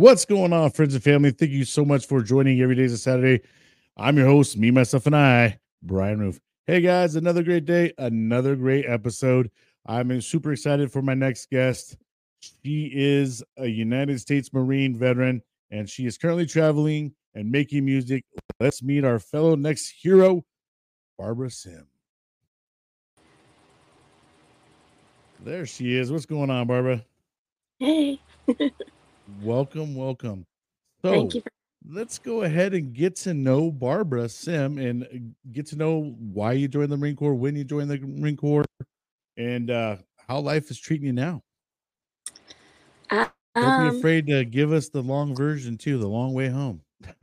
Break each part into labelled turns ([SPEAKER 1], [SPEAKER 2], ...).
[SPEAKER 1] What's going on, friends and family? Thank you so much for joining every day is a Saturday. I'm your host, me, myself, and I, Brian Roof. Hey guys, another great day, another great episode. I'm super excited for my next guest. She is a United States Marine veteran and she is currently traveling and making music. Let's meet our fellow next hero, Barbara Sim. There she is. What's going on, Barbara?
[SPEAKER 2] Hey.
[SPEAKER 1] welcome, welcome.
[SPEAKER 2] So. For-
[SPEAKER 1] let's go ahead and get to know Barbara Sim and uh, get to know why you joined the Marine Corps, when you joined the Marine Corps, and uh, how life is treating you now.
[SPEAKER 2] Uh,
[SPEAKER 1] Don't um, be afraid to give us the long version too, the long way home.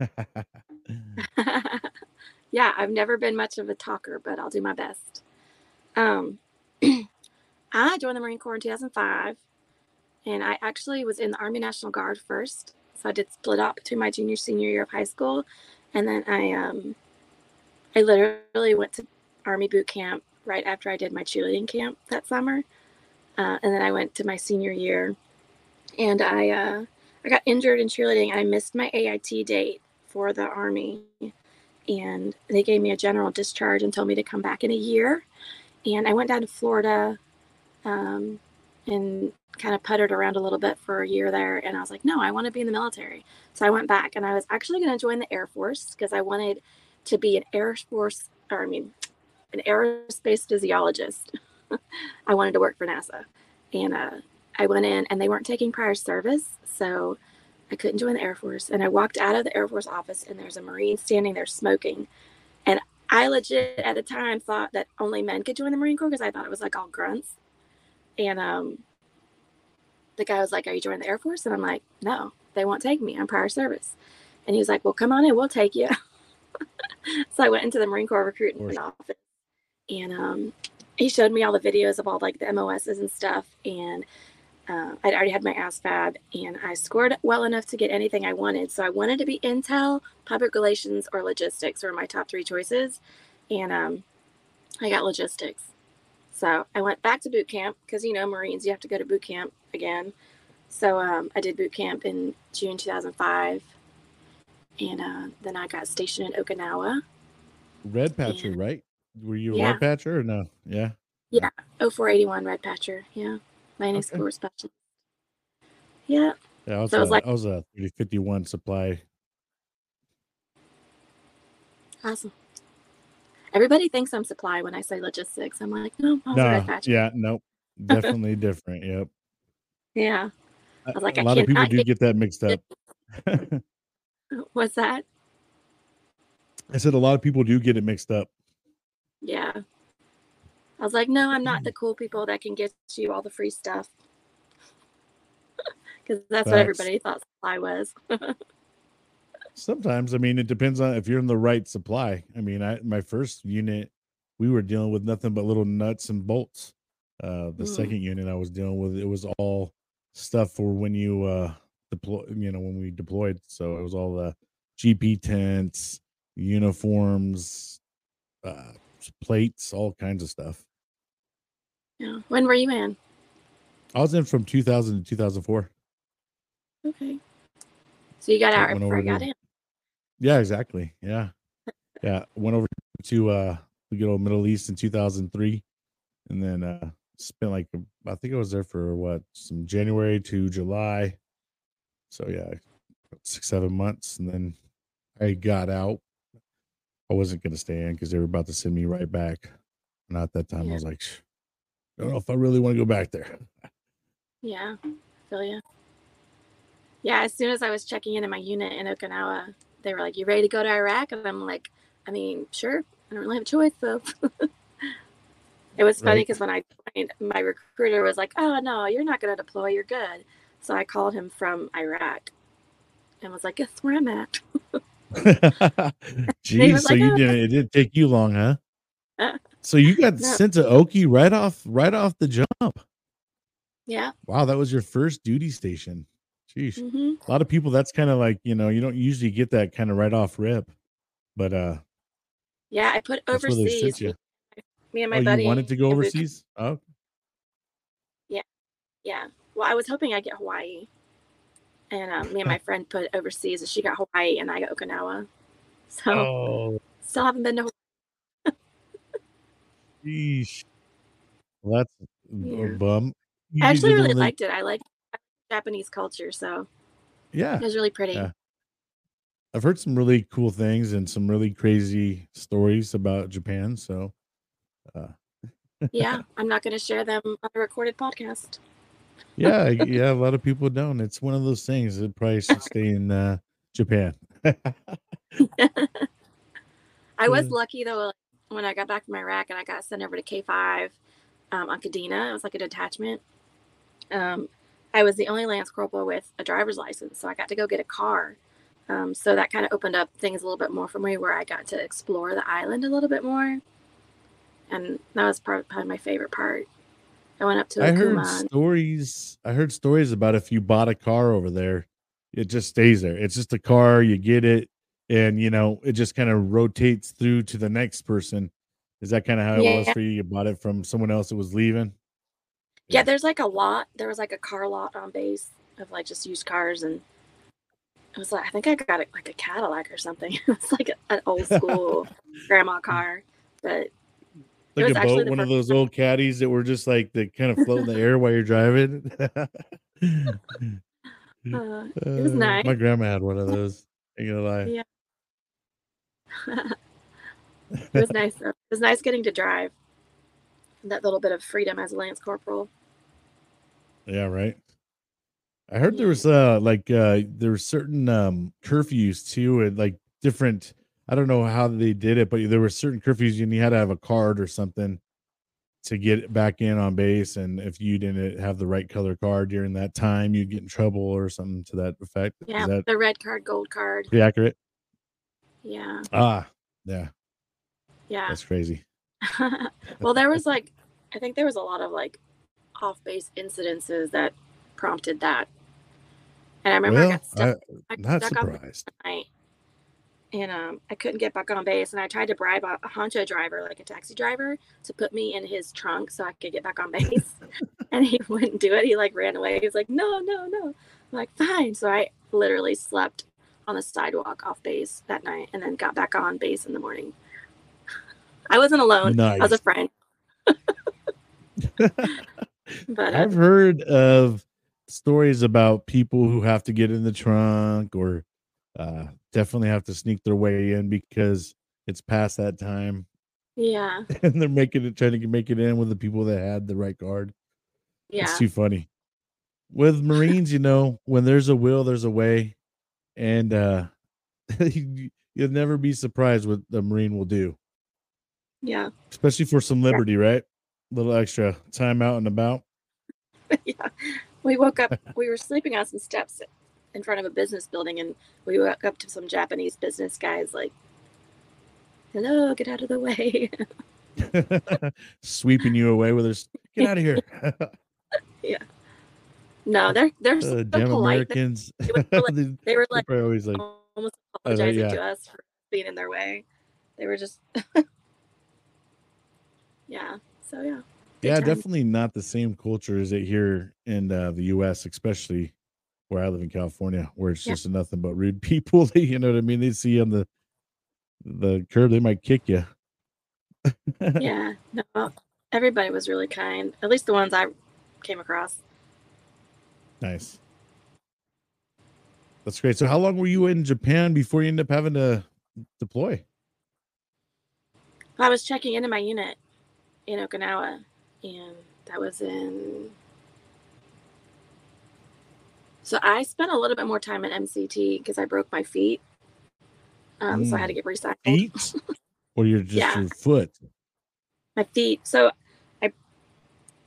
[SPEAKER 2] yeah, I've never been much of a talker, but I'll do my best. Um, I joined the Marine Corps in 2005, and I actually was in the Army National Guard first. So I did split up between my junior senior year of high school, and then I um, I literally went to Army boot camp right after I did my cheerleading camp that summer, uh, and then I went to my senior year, and I uh, I got injured in cheerleading. I missed my AIT date for the Army, and they gave me a general discharge and told me to come back in a year. And I went down to Florida um, and kind of puttered around a little bit for a year there. And I was like, no, I want to be in the military. So I went back and I was actually going to join the Air Force because I wanted to be an Air Force, or I mean, an aerospace physiologist. I wanted to work for NASA. And uh, I went in and they weren't taking prior service. So I couldn't join the Air Force. And I walked out of the Air Force office and there's a Marine standing there smoking. And I legit at the time thought that only men could join the Marine Corps because I thought it was like all grunts. And um, the guy was like, Are you joining the Air Force? And I'm like, No, they won't take me. I'm prior service. And he was like, Well, come on in, we'll take you. so I went into the Marine Corps recruitment office and um, he showed me all the videos of all like the MOSs and stuff. And uh, I'd already had my ASVAB and I scored well enough to get anything I wanted. So I wanted to be Intel, public relations, or logistics were my top three choices. And um, I got logistics. So I went back to boot camp because you know Marines, you have to go to boot camp again. So um, I did boot camp in June 2005, and uh, then I got stationed in Okinawa.
[SPEAKER 1] Red Patcher, and, right? Were you a yeah. Red Patcher or no? Yeah.
[SPEAKER 2] Yeah, 0481 Red Patcher. Yeah, landing okay. specialist. Yeah.
[SPEAKER 1] Yeah, I was, so a, I was like, I was a 3051 supply.
[SPEAKER 2] Awesome. Everybody thinks I'm supply when I say logistics. I'm like, no, I was no,
[SPEAKER 1] yeah, nope, definitely different. Yep.
[SPEAKER 2] Yeah. I was like,
[SPEAKER 1] a I lot of people do get that mixed up.
[SPEAKER 2] What's that?
[SPEAKER 1] I said a lot of people do get it mixed up.
[SPEAKER 2] Yeah. I was like, no, I'm not the cool people that can get you all the free stuff. Because that's Facts. what everybody thought supply was.
[SPEAKER 1] Sometimes, I mean, it depends on if you're in the right supply. I mean, I my first unit, we were dealing with nothing but little nuts and bolts. Uh, the mm. second unit I was dealing with, it was all stuff for when you uh deploy, you know, when we deployed. So it was all the GP tents, uniforms, uh, plates, all kinds of stuff.
[SPEAKER 2] Yeah. When were you in?
[SPEAKER 1] I was in from 2000 to 2004.
[SPEAKER 2] Okay. So you got out before I got in.
[SPEAKER 1] Yeah, exactly. Yeah. Yeah. Went over to uh the good old Middle East in 2003 and then uh spent like I think I was there for what some January to July. So yeah, six, seven months. And then I got out. I wasn't gonna stay in because they were about to send me right back. And at that time yeah. I was like, I don't know if I really want to go back there.
[SPEAKER 2] Yeah, feel you. Yeah, as soon as I was checking in into my unit in Okinawa, they were like, "You ready to go to Iraq?" And I'm like, "I mean, sure. I don't really have a choice, though." it was funny because right. when I joined, my recruiter was like, "Oh no, you're not going to deploy. You're good." So I called him from Iraq and was like, "Guess where I'm at."
[SPEAKER 1] Geez, so you oh. didn't. It didn't take you long, huh? Uh, so you got no. sent to Oki right off, right off the jump.
[SPEAKER 2] Yeah.
[SPEAKER 1] Wow, that was your first duty station. Sheesh. Mm-hmm. A lot of people, that's kind of like, you know, you don't usually get that kind of right off rip. But uh
[SPEAKER 2] yeah, I put overseas. Me, me and my
[SPEAKER 1] oh,
[SPEAKER 2] buddy.
[SPEAKER 1] You wanted to go overseas? Oh.
[SPEAKER 2] Yeah. Yeah. Well, I was hoping I'd get Hawaii. and um, me and my friend put overseas, and she got Hawaii, and I got Okinawa. So
[SPEAKER 1] Oh,
[SPEAKER 2] still haven't been to. Hawaii.
[SPEAKER 1] sheesh. Well, that's a bum. You
[SPEAKER 2] I actually really liked it. I like Japanese culture, so
[SPEAKER 1] Yeah,
[SPEAKER 2] it was really pretty.
[SPEAKER 1] Yeah. I've heard some really cool things and some really crazy stories about Japan. So, uh,
[SPEAKER 2] yeah, I'm not going to share them on a recorded podcast.
[SPEAKER 1] yeah, yeah, a lot of people don't. It's one of those things that probably should stay in uh, Japan.
[SPEAKER 2] I was lucky though when I got back from Iraq and I got sent over to K5 um, on Kadena. It was like a detachment. Um, I was the only Lance Corporal with a driver's license, so I got to go get a car. Um, so that kind of opened up things a little bit more for me, where I got to explore the island a little bit more, and that was probably my favorite part. I went up to
[SPEAKER 1] I heard stories. I heard stories about if you bought a car over there, it just stays there. It's just a car. You get it, and you know it just kind of rotates through to the next person. Is that kind of how it was for you? You bought it from someone else that was leaving.
[SPEAKER 2] Yeah, there's like a lot. There was like a car lot on base of like just used cars, and it was like I think I got it like a Cadillac or something. it was like an old school grandma car, but
[SPEAKER 1] like a boat, one of those old caddies that were just like they kind of float in the air while you're driving.
[SPEAKER 2] uh, it was
[SPEAKER 1] Uh,
[SPEAKER 2] nice.
[SPEAKER 1] My grandma had one of those. Ain't gonna lie.
[SPEAKER 2] Yeah. it was nice. Though. It was nice getting to drive. That little bit of freedom as a lance corporal.
[SPEAKER 1] Yeah, right. I heard there was uh like uh there were certain um curfews too and like different I don't know how they did it, but there were certain curfews and you had to have a card or something to get back in on base and if you didn't have the right color card during that time you'd get in trouble or something to that effect.
[SPEAKER 2] Yeah,
[SPEAKER 1] that
[SPEAKER 2] the red card, gold card.
[SPEAKER 1] pretty accurate?
[SPEAKER 2] Yeah,
[SPEAKER 1] Ah, yeah,
[SPEAKER 2] yeah.
[SPEAKER 1] that's crazy.
[SPEAKER 2] well, there was like, I think there was a lot of like off base incidences that prompted that. And I remember I got stuck, I,
[SPEAKER 1] not
[SPEAKER 2] stuck on
[SPEAKER 1] surprised.
[SPEAKER 2] night and um, I couldn't get back on base. And I tried to bribe a, a honcho driver, like a taxi driver, to put me in his trunk so I could get back on base. and he wouldn't do it. He like ran away. He was like, no, no, no. I'm like, fine. So I literally slept on the sidewalk off base that night and then got back on base in the morning. I wasn't alone. I was a friend. But
[SPEAKER 1] I've heard of stories about people who have to get in the trunk or uh, definitely have to sneak their way in because it's past that time.
[SPEAKER 2] Yeah,
[SPEAKER 1] and they're making it trying to make it in with the people that had the right card.
[SPEAKER 2] yeah,
[SPEAKER 1] It's too funny. With Marines, you know, when there's a will, there's a way, and uh, you- you'll never be surprised what the Marine will do,
[SPEAKER 2] yeah,
[SPEAKER 1] especially for some liberty, right? Little extra time out and about.
[SPEAKER 2] yeah. We woke up. We were sleeping on some steps in front of a business building, and we woke up to some Japanese business guys like, "Hello, get out of the way."
[SPEAKER 1] sweeping you away with their get out of here. Yeah.
[SPEAKER 2] No, they're they're so
[SPEAKER 1] uh, damn
[SPEAKER 2] polite. They,
[SPEAKER 1] Americans.
[SPEAKER 2] were like-
[SPEAKER 1] They-
[SPEAKER 2] they were like
[SPEAKER 1] always like,
[SPEAKER 2] almost apologizing
[SPEAKER 1] yeah.
[SPEAKER 2] to us for being in their way. They were just, yeah. So yeah.
[SPEAKER 1] yeah,
[SPEAKER 2] time.
[SPEAKER 1] definitely not the same culture as it here in uh, the U.S., especially where I live in California, where it's
[SPEAKER 2] Yeah.
[SPEAKER 1] just nothing but rude people. They, you know what I mean? They see you on the the curb, they might kick you.
[SPEAKER 2] yeah. No, everybody was really kind. At least the ones I came across.
[SPEAKER 1] Nice. That's great. So, how long were you in Japan before you end up having to deploy?
[SPEAKER 2] I was checking into my unit in Okinawa, and that was in. So I spent a little bit more time at MCT because I broke my feet. Um, so I had to get recycled.
[SPEAKER 1] Feet, or you're just
[SPEAKER 2] Yeah.
[SPEAKER 1] your foot?
[SPEAKER 2] My feet. So I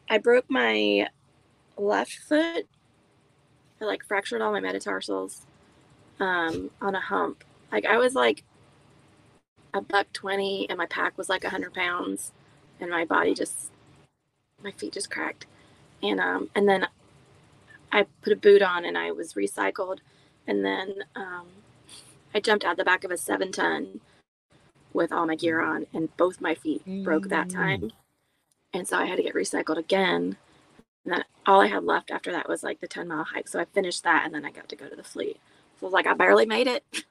[SPEAKER 2] I broke my left foot. I like fractured all my metatarsals um, on a hump. Like I was like a buck twenty, and my pack was like a hundred pounds, and my body just my feet just cracked, and um and then I put a boot on and I was recycled, and then um, I jumped out the back of a seven ton with all my gear on, and both my feet broke that
[SPEAKER 1] Mm.
[SPEAKER 2] time, and so I had to get recycled again. And then all I had left after that was like the 10 mile hike. So I finished that and then I got to go to the fleet. So I was like, I barely made it.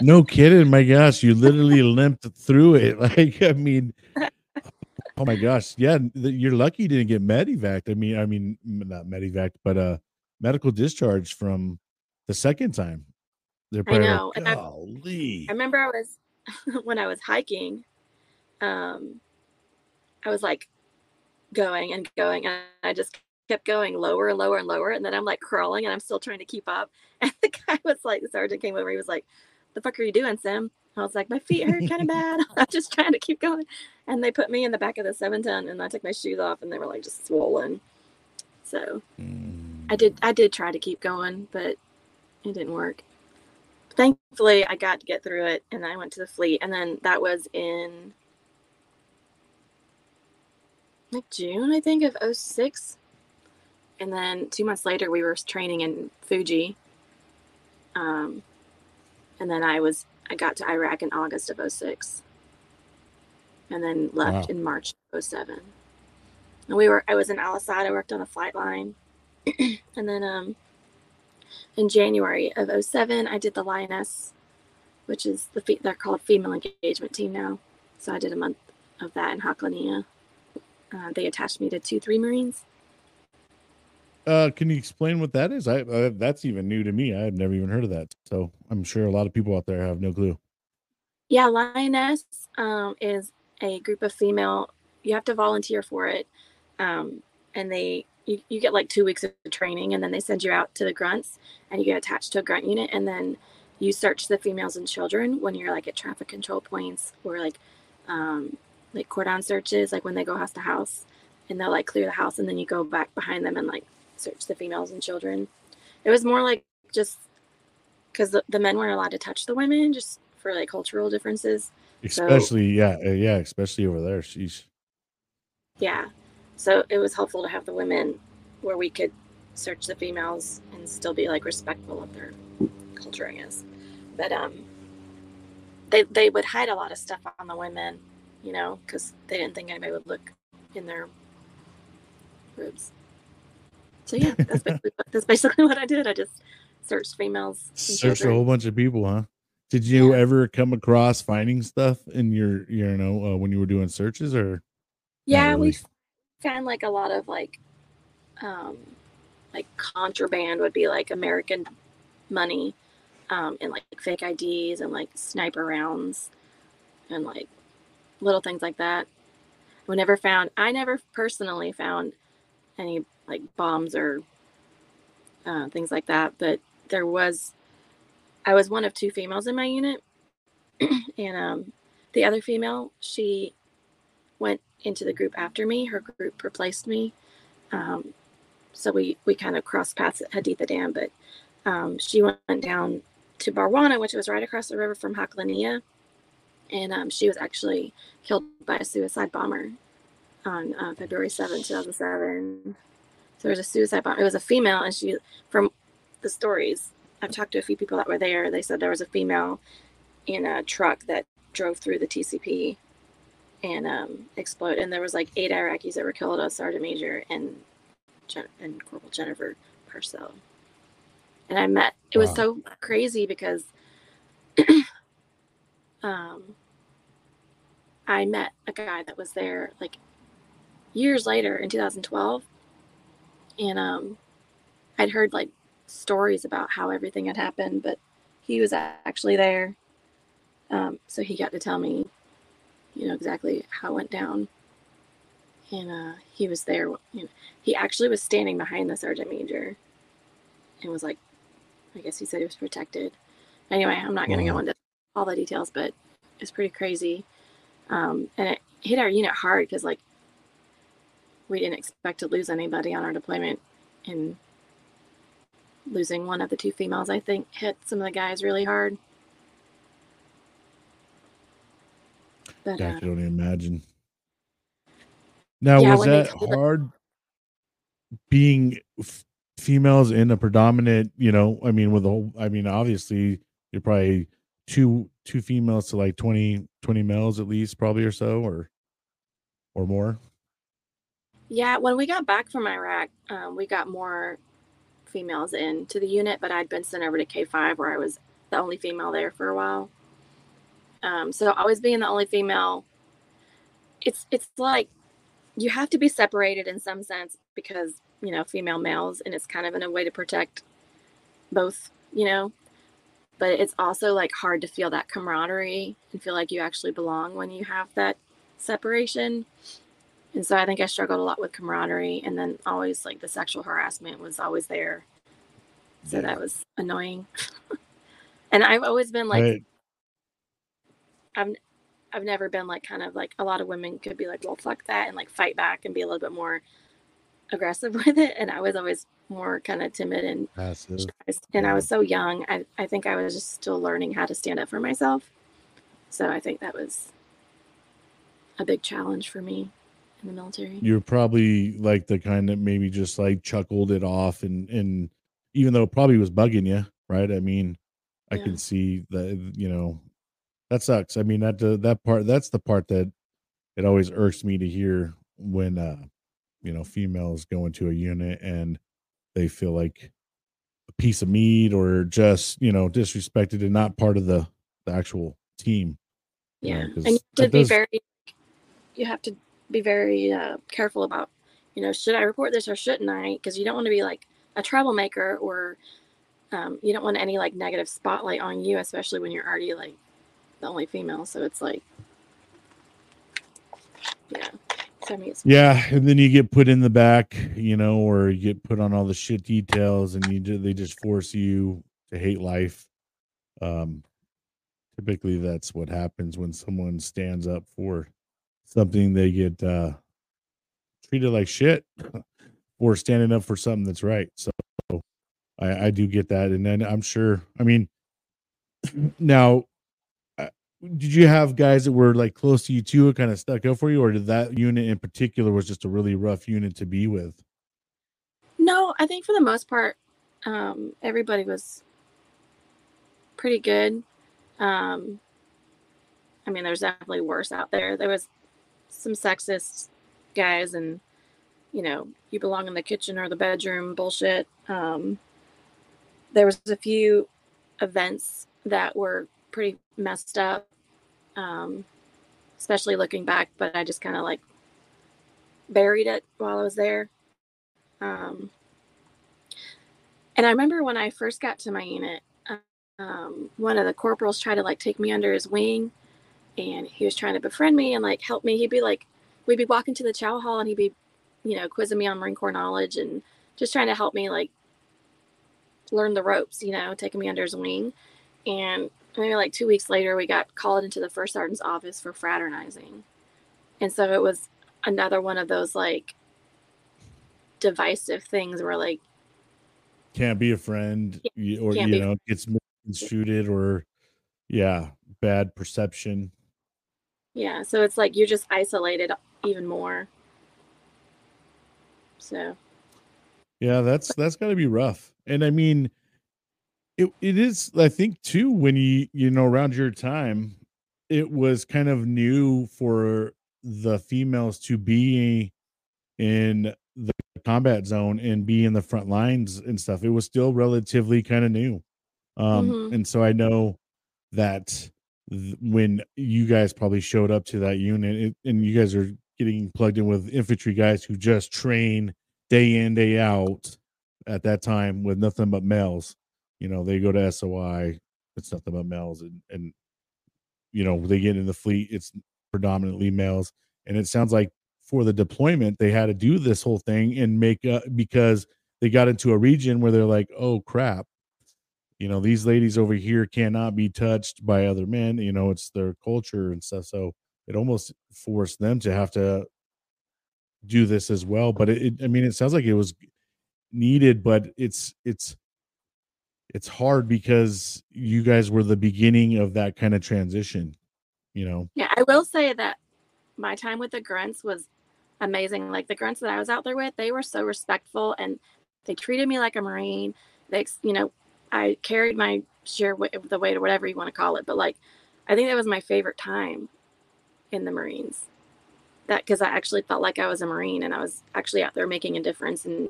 [SPEAKER 1] no kidding. My gosh, you literally limped through it. Like, I mean, oh my gosh. Yeah. You're lucky you didn't get medivac. I mean, I mean, not medivac, but uh, medical discharge from the second time.
[SPEAKER 2] They're I know. Like, I, I remember I was, when I was hiking, um, I was like going and going, and I just kept going lower and lower and lower, and then I'm like crawling, and I'm still trying to keep up. And the guy was like, the sergeant came over, he was like, "The fuck are you doing, Sim?" I was like, "My feet hurt kind of bad. I'm just trying to keep going." And they put me in the back of the seven ton, and I took my shoes off, and they were like just swollen. So mm. I did, I did try to keep going, but it didn't work. Thankfully, I got to get through it, and I went to the fleet, and then that was in like June, I think, of 06. And then two months later, we were training in Fuji. Um, and then I was, I got to Iraq in August of 06. And then left wow. in March of 07. And we were, I was in Al Asad. I worked on a flight line. and then um, in January of 07, I did the Lioness, which is the, they're called female engagement team now. So I did a month of that in Haqlaniyah uh, they attached me to two three Marines.
[SPEAKER 1] Uh, can you explain what that is? I uh, that's even new to me. I've never even heard of that. So I'm sure a lot of people out there have no clue.
[SPEAKER 2] Yeah, Lioness um, is a group of female. You have to volunteer for it, um, and they you, you get like two weeks of training, and then they send you out to the grunts, and you get attached to a grunt unit, and then you search the females and children when you're like at traffic control points or like um, like cordon searches, like when they go house to house and they'll like clear the house and then you go back behind them and like search the females and children. It was more like just because the, the men weren't allowed to touch the women just for like cultural differences.
[SPEAKER 1] Especially, so, yeah, uh, yeah, especially over there. She's,
[SPEAKER 2] yeah. So it was helpful to have the women where we could search the females and still be like respectful of their culture, I guess. But um, they they would hide a lot of stuff on the women you know, because they didn't think anybody would look in their ribs. So yeah, that's basically, that's basically what I did. I just searched females.
[SPEAKER 1] Searched a whole bunch of people, huh? Did you yeah. ever come across finding stuff in your, you know, uh, when you were doing searches, or?
[SPEAKER 2] Yeah, really? we found like a lot of like, um, like contraband would be like American money, um, and like fake IDs and like sniper rounds, and like little things like that. We never found, I never personally found any like bombs or uh, things like that, but there was, I was one of two females in my unit. and um, the other female, she went into the group after me. Her group replaced me. Um, so we, we kind of crossed paths at Haditha Dam, but um, she went down to Barwana, which was right across the river from Haqlaniyah and um, she was actually killed by a suicide bomber on uh, February 7, 2007. So there was a suicide bomber. It was a female, and she, from the stories, I've talked to a few people that were there. They said there was a female in a truck that drove through the TCP and um, exploded. And there was like eight Iraqis that were killed, a sergeant major and and Corporal Jennifer Parcell. And I met. It was so crazy because um, I met a guy that was there like years later in 2012. And um, I'd heard like stories about how everything had happened, but he was actually there. Um, so he got to tell me, you know, exactly how it went down. And uh, he was there. You know, he actually was standing behind the sergeant major and was like, I guess he said he was protected. Anyway, I'm not going to go into all the details, but it's pretty crazy. Um, and it hit our unit hard because like we didn't expect to lose anybody on our deployment and losing one of the two females i think hit some of the guys really hard.
[SPEAKER 1] But, yeah, uh, i can only imagine. Now yeah, was that hard being f- females in a predominant you know i mean with the whole i mean obviously you're probably two two females to like 20 20 males at least probably or so or or more?
[SPEAKER 2] Yeah, when we got back from Iraq, um, we got more females into the unit, but I'd been sent over to K5 where I was the only female there for a while. Um, so always being the only female, it's it's like you have to be separated in some sense because you know female males, and it's kind of in a way to protect both, you know. But it's also like hard to feel that camaraderie and feel like you actually belong when you have that separation. And so I think I struggled a lot with camaraderie, and then always like the sexual harassment was always there. So
[SPEAKER 1] Yeah.
[SPEAKER 2] that was annoying. and I've always been like
[SPEAKER 1] Right.
[SPEAKER 2] I've I've never been like kind of like a lot of women could be like, well, fuck that, and like fight back and be a little bit more aggressive with it. And I was always more kind of timid and
[SPEAKER 1] Passive.
[SPEAKER 2] and I was so young. I I think I was just still learning how to stand up for myself. So I think that was a big challenge for me in the military.
[SPEAKER 1] You're probably like the kind that maybe just like chuckled it off and and even though it probably was bugging you, right? I mean, I
[SPEAKER 2] Yeah.
[SPEAKER 1] can see that you know that sucks. I mean that uh, that part that's the part that it always irks me to hear when uh you know females go into a unit and they feel like a piece of meat or just you know disrespected and not part of the the actual team. you know,
[SPEAKER 2] and you have to
[SPEAKER 1] that
[SPEAKER 2] be
[SPEAKER 1] does-
[SPEAKER 2] very, you have to be very uh, careful about, you know, should I report this or shouldn't I? Because you don't want to be like a troublemaker or um, you don't want any like negative spotlight on you, especially when you're already like the only female. So it's like, yeah.
[SPEAKER 1] Yeah, and then you get put in the back, you know, or you get put on all the shit details, and you ju- they just force you to hate life. Um, typically, that's what happens when someone stands up for something. They get uh, treated like shit for standing up for something that's right. So I, I do get that, and then I'm sure. I mean, now uh, did you have guys that were like close to you too it kind of stuck up for you or did that unit in particular was just a really rough unit to be with
[SPEAKER 2] no, I think for the most part, um, everybody was pretty good. Um, I mean, there's definitely worse out there. There was some sexist guys, and you know, you belong in the kitchen or the bedroom bullshit. Um, there was a few events that were pretty messed up, um, especially looking back. But I just kind of like buried it while I was there. Um, and I remember when I first got to my unit, um, one of the corporals tried to like take me under his wing and he was trying to befriend me and like help me. He'd be like, we'd be walking to the chow hall and he'd be, you know, quizzing me on Marine Corps knowledge and just trying to help me like learn the ropes, you know, taking me under his wing. And maybe like two weeks later, we got called into the first sergeant's office for fraternizing. And so it was another one of those like divisive things where like,
[SPEAKER 1] can't be a friend or you know gets misconstrued or yeah bad perception
[SPEAKER 2] yeah, so it's like you're just isolated even more. So
[SPEAKER 1] yeah that's that's got to be rough and i mean it, it is i think too when you you know around your time it was kind of new for the females to be in the combat zone and be in the front lines and stuff it was still relatively kind of new um
[SPEAKER 2] Mhm.
[SPEAKER 1] and so i know that when you guys probably showed up to that unit it, and you guys are getting plugged in with infantry guys who just train day in day out at that time with nothing but males. You know they go to soi it's nothing but males and and you know they get in the fleet it's predominantly males. And it sounds like for the deployment they had to do this whole thing and make uh, because they got into a region where they're like oh crap you know these ladies over here cannot be touched by other men you know it's their culture and stuff so it almost forced them to have to do this as well but it, it i mean it sounds like it was needed but it's it's it's hard because you guys were the beginning of that kind of transition you know
[SPEAKER 2] Yeah, I will say that my time with the grunts was amazing. Like the grunts that I was out there with, they were so respectful and they treated me like a Marine. They, you know, I carried my share wa- the weight or whatever you want to call it. But like, I think that was my favorite time in the Marines. that because I actually felt like I was a Marine and I was actually out there making a difference. And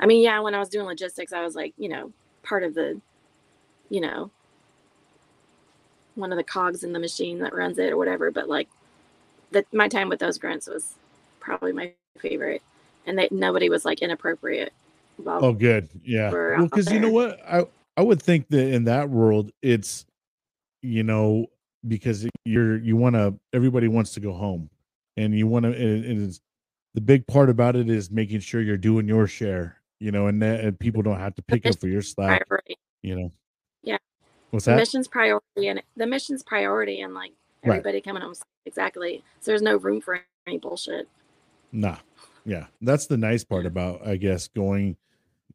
[SPEAKER 2] I mean, yeah, when I was doing logistics, I was like, you know, part of the, you know, one of the cogs in the machine that runs it or whatever. But like, that my time with those grunts was probably my favorite, and that nobody was like inappropriate.
[SPEAKER 1] Oh, good, yeah. Well, because you know what, I I would think that in that world, it's you know because you're you want to everybody wants to go home and you want to it is the big part about it is making sure you're doing your share you know and, that, and people don't have to pick up for your slack priority. you know.
[SPEAKER 2] Yeah.
[SPEAKER 1] What's
[SPEAKER 2] the
[SPEAKER 1] that?
[SPEAKER 2] Mission's priority and the mission's priority and like everybody right. coming home exactly so there's no room for any bullshit.
[SPEAKER 1] Nah yeah that's the nice part about i guess going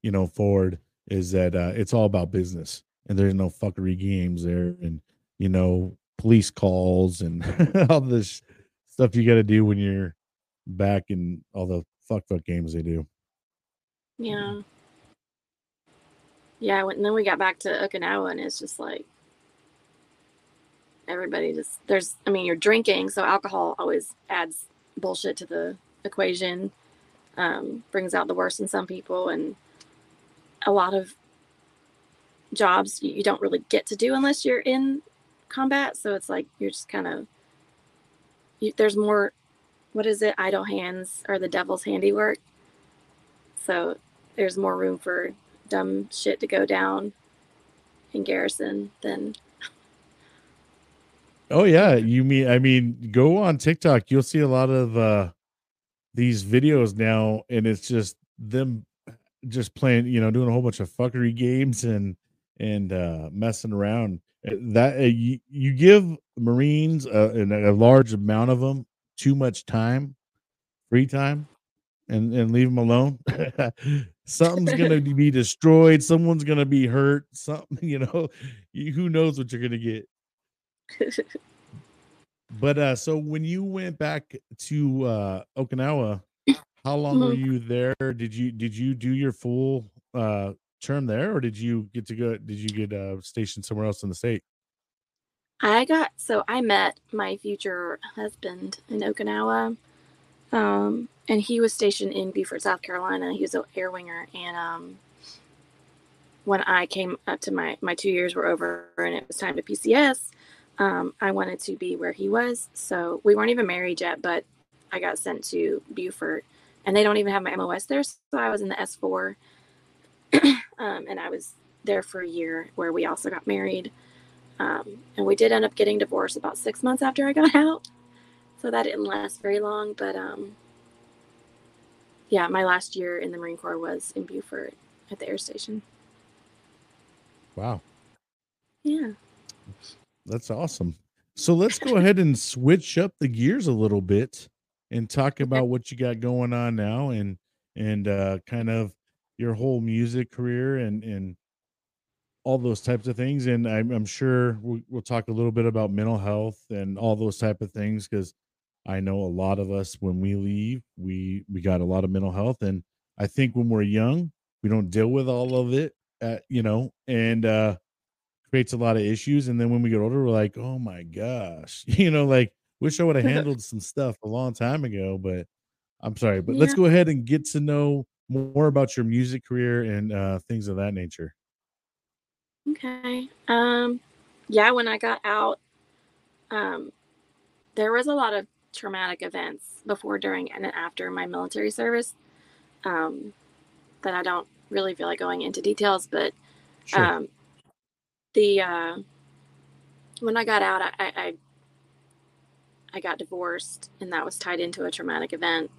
[SPEAKER 1] you know forward is that uh it's all about business and there's no fuckery games there and you know police calls and all this stuff you got to do when you're back in all the fuck fuck games they do.
[SPEAKER 2] Yeah. Yeah, and then we got back to Okinawa, and it's just like everybody just there's. I mean, you're drinking, so alcohol always adds bullshit to the equation, um, brings out the worst in some people, and a lot of jobs you don't really get to do unless you're in combat. So it's like you're just kind of you, there's more. What is it? Idle hands or the devil's handiwork. So there's more room for dumb shit to go down in garrison than.
[SPEAKER 1] Oh yeah, you mean I mean go on TikTok, you'll see a lot of uh these videos now and it's just them just playing, you know, doing a whole bunch of fuckery games and and uh messing around that uh, you, you give Marines uh, a, a large amount of them too much time, free time, and and leave them alone. Something's gonna be destroyed. Someone's gonna be hurt. Something you know. You, who knows what you're gonna get. but uh, so when you went back to uh, Okinawa, how long were mm-hmm. you there? Did you did you do your full uh term there, or did you get to go? Did you get uh, stationed somewhere else in the state?
[SPEAKER 2] I got so I met my future husband in Okinawa, um, and he was stationed in Beaufort, South Carolina. He was an air winger, and um, when I came up to my my two years were over and it was time to PCS, um, I wanted to be where he was. So we weren't even married yet, but I got sent to Beaufort, and they don't even have my MOS there. So I was in the S four um, and I was there for a year where we also got married. Um, and we did end up getting divorced about six months after I got out. So that didn't last very long. But um, yeah, my last year in the Marine Corps was in Beaufort at the air station.
[SPEAKER 1] Wow.
[SPEAKER 2] Yeah.
[SPEAKER 1] That's awesome. So let's go ahead and switch up the gears a little bit and talk about what you got going on now and and uh, kind of your whole music career and and all those types of things and i'm, I'm sure we'll, we'll talk a little bit about mental health and all those type of things because i know a lot of us when we leave we we got a lot of mental health and i think when we're young we don't deal with all of it at, you know and uh creates a lot of issues and then when we get older we're like oh my gosh you know like wish i would have handled some stuff a long time ago but i'm sorry but yeah. let's go ahead and get to know more about your music career and uh, things of that nature.
[SPEAKER 2] Okay. Um, yeah, when I got out, um, there was a lot of traumatic events before, during, and after my military service um, that I don't really feel like going into details, but sure. um, the uh, when I got out, I, I I got divorced, and that was tied into a traumatic event,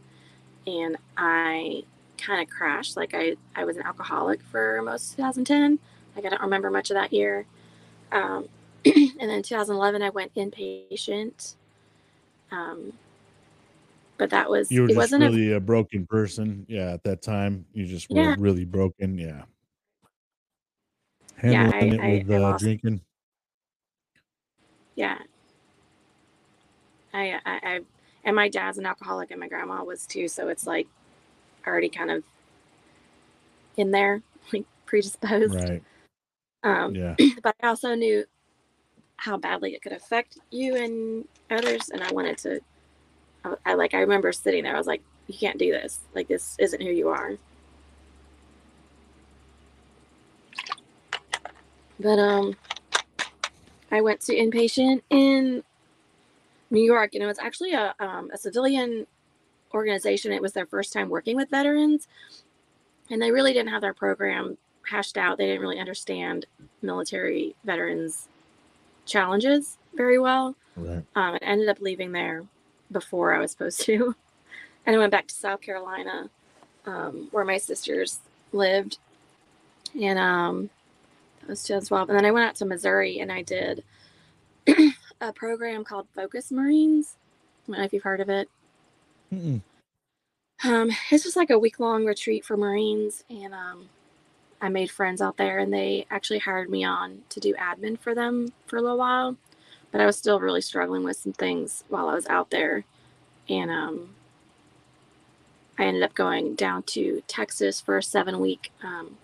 [SPEAKER 2] and I kind of crashed. Like I, I was an alcoholic for most 2010. Like I don't remember much of that year. Um, and then 2011, I went inpatient. Um, but that was
[SPEAKER 1] you were just really a, a, broken person. Yeah, at that time, you just were yeah. really broken. Yeah. Handling yeah, I, it with I, I uh, drinking.
[SPEAKER 2] Yeah. I, I, I, and my dad's an alcoholic, and my grandma was too. So it's like already kind of in there, like predisposed.
[SPEAKER 1] Right.
[SPEAKER 2] Um, yeah. But I also knew how badly it could affect you and others, and I wanted to I, I like I remember sitting there. I was like, you can't do this. Like this isn't who you are. But um, I went to inpatient in New York, and it was actually a um, a civilian organization. It was their first time working with veterans, and they really didn't have their program hashed out. They didn't really understand military veterans' challenges very well.
[SPEAKER 1] Right.
[SPEAKER 2] Um, and ended up leaving there before I was supposed to, and I went back to South Carolina, um, where my sisters lived, and um, that was 2012. And then I went out to Missouri and I did a program called Focus Marines. I don't know if you've heard of it.
[SPEAKER 1] Mm-mm.
[SPEAKER 2] Um, it's just like a week long retreat for Marines, and um, I made friends out there, and they actually hired me on to do admin for them for a little while. But I was still really struggling with some things while I was out there, and um, I ended up going down to Texas for a seven week um,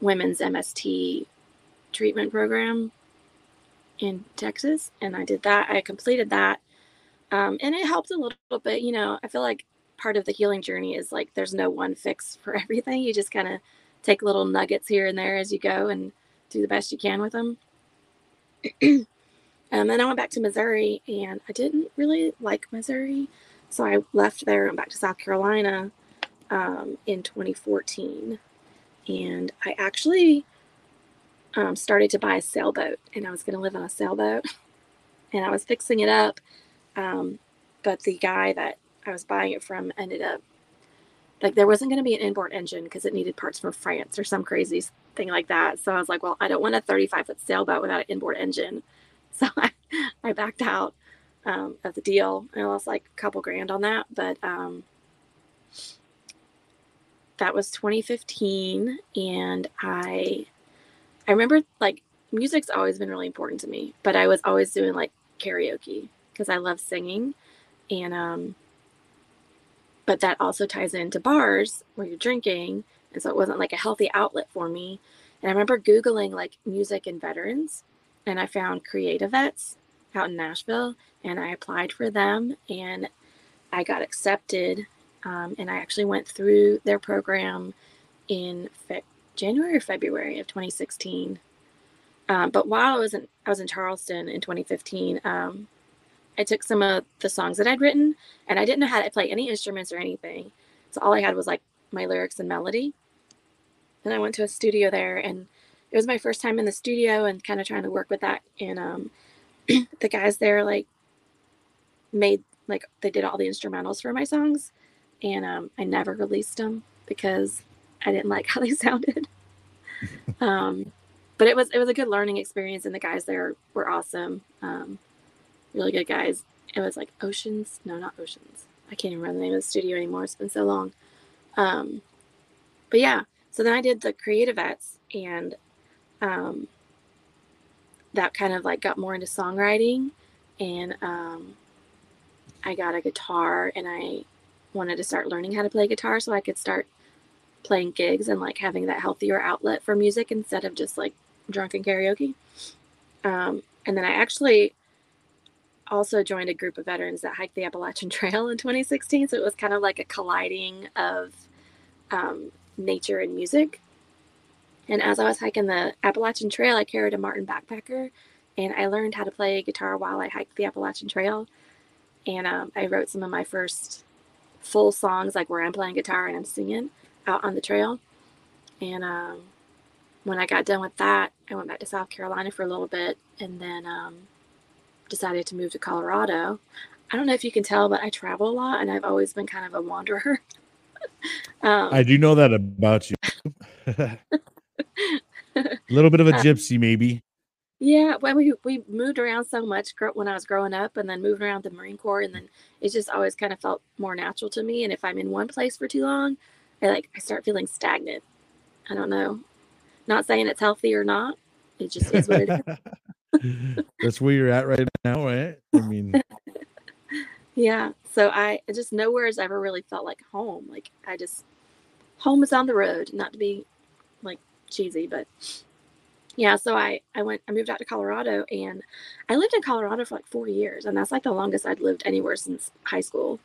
[SPEAKER 2] women's MST treatment program in Texas, and I did that. I completed that, um, and it helped a little bit. You know, I feel like part of the healing journey is like there's no one fix for everything. You just kind of take little nuggets here and there as you go and do the best you can with them. and then I went back to Missouri, and I didn't really like Missouri, so I left there and back to South Carolina um, in 2014 and I actually um, started to buy a sailboat, and I was going to live on a sailboat, and I was fixing it up, um, but the guy that I was buying it from ended up like there wasn't going to be an inboard engine because it needed parts from France or some crazy thing like that. So I was like, well, I don't want a 35 foot sailboat without an inboard engine, so I, I backed out um, of the deal. I lost like a couple grand on that, but um, that was 2015 and i i remember like music's always been really important to me but i was always doing like karaoke because i love singing. And um but that also ties into bars where you're drinking and so it wasn't like a healthy outlet for me. And i remember googling like music and veterans and i found CreatiVets out in nashville and i applied for them and i got accepted um, and I actually went through their program in fe- January or February of 2016. Um, but while I was in, I was in Charleston in 2015, um, I took some of the songs that I'd written, and I didn't know how to play any instruments or anything. So all I had was like my lyrics and melody. And I went to a studio there, and it was my first time in the studio and kind of trying to work with that. And um, the guys there like made like they did all the instrumentals for my songs and um, I never released them because I didn't like how they sounded. um, but it was it was a good learning experience, and the guys there were awesome, um, really good guys. It was like Oceans, no, not Oceans. I can't even remember the name of the studio anymore. It's been so long. Um, but yeah, so then I did the CreatiVets, and um, that kind of like got more into songwriting, and um, I got a guitar, and I wanted to start learning how to play guitar so I could start playing gigs and like having that healthier outlet for music instead of just like drunken karaoke. Um, and then I actually also joined a group of veterans that hiked the Appalachian Trail in 2016. So it was kind of like a colliding of um, nature and music. And as I was hiking the Appalachian Trail, I carried a Martin backpacker and I learned how to play guitar while I hiked the Appalachian Trail. And um, I wrote some of my first full songs, like where I'm playing guitar and I'm singing out on the trail. And um, when I got done with that, I went back to South Carolina for a little bit and then um, decided to move to Colorado. I don't know if you can tell, but I travel a lot and I've always been kind of a wanderer.
[SPEAKER 1] um, I do know that about you. a little bit of a uh, gypsy, maybe.
[SPEAKER 2] Yeah, well, we we moved around so much when I was growing up, and then moving around the Marine Corps, and then it just always kind of felt more natural to me. And if I'm in one place for too long, I like I start feeling stagnant. I don't know. Not saying it's healthy or not. It just is what it
[SPEAKER 1] is. That's where you're at right now, right? I mean,
[SPEAKER 2] yeah. So I just nowhere has ever really felt like home. Like I just home is on the road. Not to be like cheesy, but yeah, so I I went I moved out to Colorado and I lived in Colorado for like four years, and that's like the longest I'd lived anywhere since high school.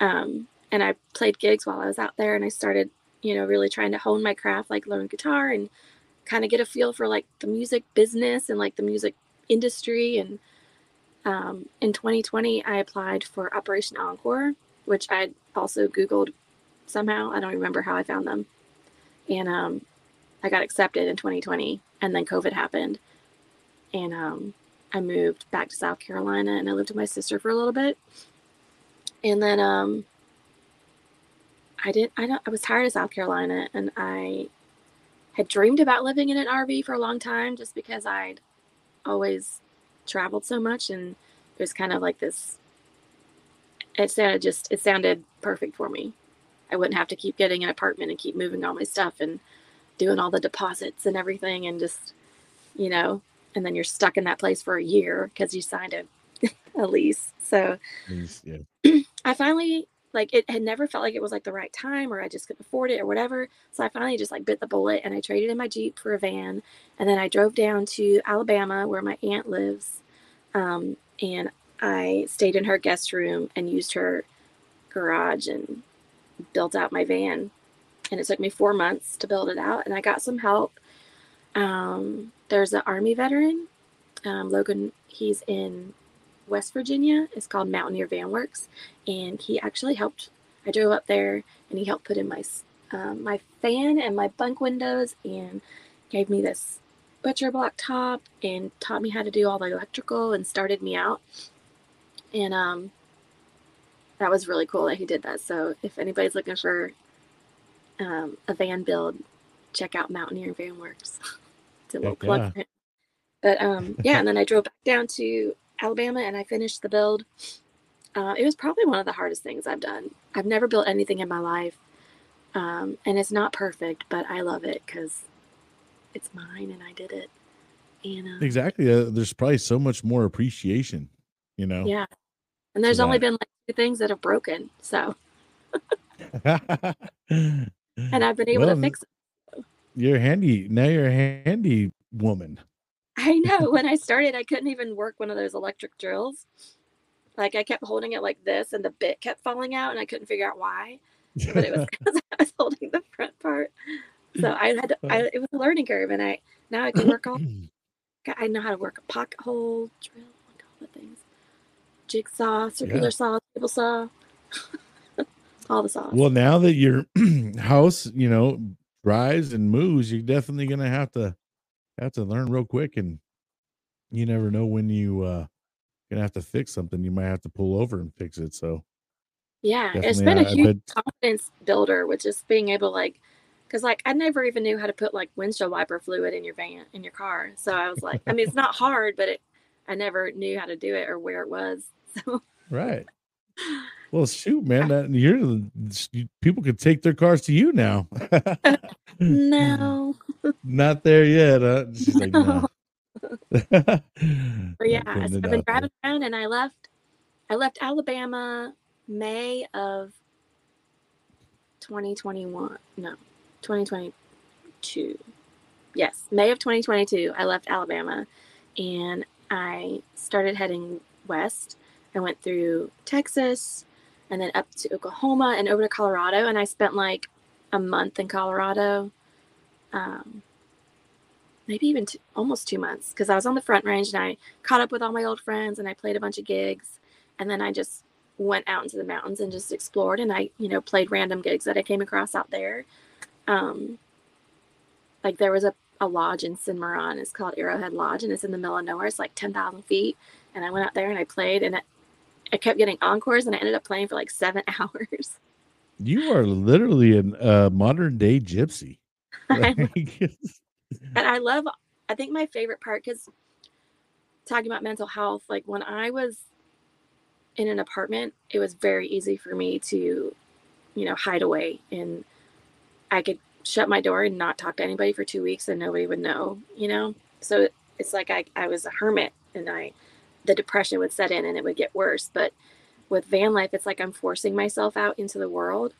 [SPEAKER 2] Um, and I played gigs while I was out there, and I started, you know, really trying to hone my craft, like learn guitar and kind of get a feel for like the music business and like the music industry. And um, in 2020, I applied for Operation Encore, which I also Googled somehow. I don't remember how I found them, and um, I got accepted in 2020, and then COVID happened, and um, I moved back to South Carolina, and I lived with my sister for a little bit, and then um, I didn't, I don't. I was tired of South Carolina, and I had dreamed about living in an RV for a long time, just because I'd always traveled so much, and it was kind of like this. It sounded just. It sounded perfect for me. I wouldn't have to keep getting an apartment and keep moving all my stuff and doing all the deposits and everything and just you know and then you're stuck in that place for a year because you signed a, a lease so yeah. i finally like it had never felt like it was like the right time or i just couldn't afford it or whatever. So i finally just like bit the bullet and i traded in my jeep for a van and then i drove down to alabama where my aunt lives um, and i stayed in her guest room and used her garage and built out my van. And it took me four months to build it out and i got some help. Um, there's an army veteran um, logan he's in west virginia. It's called mountaineer van works. And he actually helped i drove up there and he helped put in my um, my fan and my bunk windows and gave me this butcher block top and taught me how to do all the electrical and started me out. And um that was really cool that he did that. So if anybody's looking for um, a van build, check out Mountaineer Van Works. it's a little plug yeah. But um, yeah, and then I drove back down to Alabama and I finished the build. Uh, it was probably one of the hardest things I've done. I've never built anything in my life, um, and it's not perfect, but I love it because it's mine and I did it. And uh,
[SPEAKER 1] exactly, uh, there's probably so much more appreciation, you know.
[SPEAKER 2] Yeah, and there's only been like two things that have broken, so. and I've been able well, to fix it.
[SPEAKER 1] You're handy now. You're a handy woman.
[SPEAKER 2] I know. when I started, I couldn't even work one of those electric drills. Like I kept holding it like this, and the bit kept falling out, and I couldn't figure out why. But it was because I was holding the front part. So I had to, I, it was a learning curve, and I now I can work all. I know how to work a pocket hole drill, like all the things, jigsaw, circular yeah. saw, table saw all the sauce.
[SPEAKER 1] Well, now that your house, you know, dries and moves, you're definitely gonna have to have to learn real quick, and you never know when you uh gonna have to fix something. You might have to pull over and fix it. So,
[SPEAKER 2] yeah, it's been a huge confidence builder with just being able like. Cause like I never even knew how to put like windshield wiper fluid in your van in your car. So I was like, I mean, it's not hard, but it I never knew how to do it or where it was. So
[SPEAKER 1] right. Well, shoot, man, that you're people could take their cars to you now.
[SPEAKER 2] no,
[SPEAKER 1] not there yet. Huh? She's like, no.
[SPEAKER 2] but yeah, so I've been driving around, and I left. I left Alabama May of 2021. No, 2022. Yes, May of 2022. I left Alabama, and I started heading west. I went through Texas, and then up to Oklahoma and over to Colorado. And I spent like a month in Colorado, um, maybe even almost two months because I was on the front range and I caught up with all my old friends and I played a bunch of gigs. And then I just went out into the mountains and just explored and I, you know, played random gigs that I came across out there. Um, like there was a, a lodge in Cimarron. It's called Arrowhead Lodge and it's in the middle of nowhere. It's like 10,000 feet. And I went out there and I played and it, I kept getting encores and I ended up playing for like seven hours.
[SPEAKER 1] You are literally a uh, modern day gypsy.
[SPEAKER 2] and I love, I think my favorite part, because talking about mental health, like when I was in an apartment, it was very easy for me to, you know, hide away and I could shut my door and not talk to anybody for two weeks and nobody would know, you know? So it's like I, I was a hermit and I the depression would set in and it would get worse. But with van life, it's like I'm forcing myself out into the world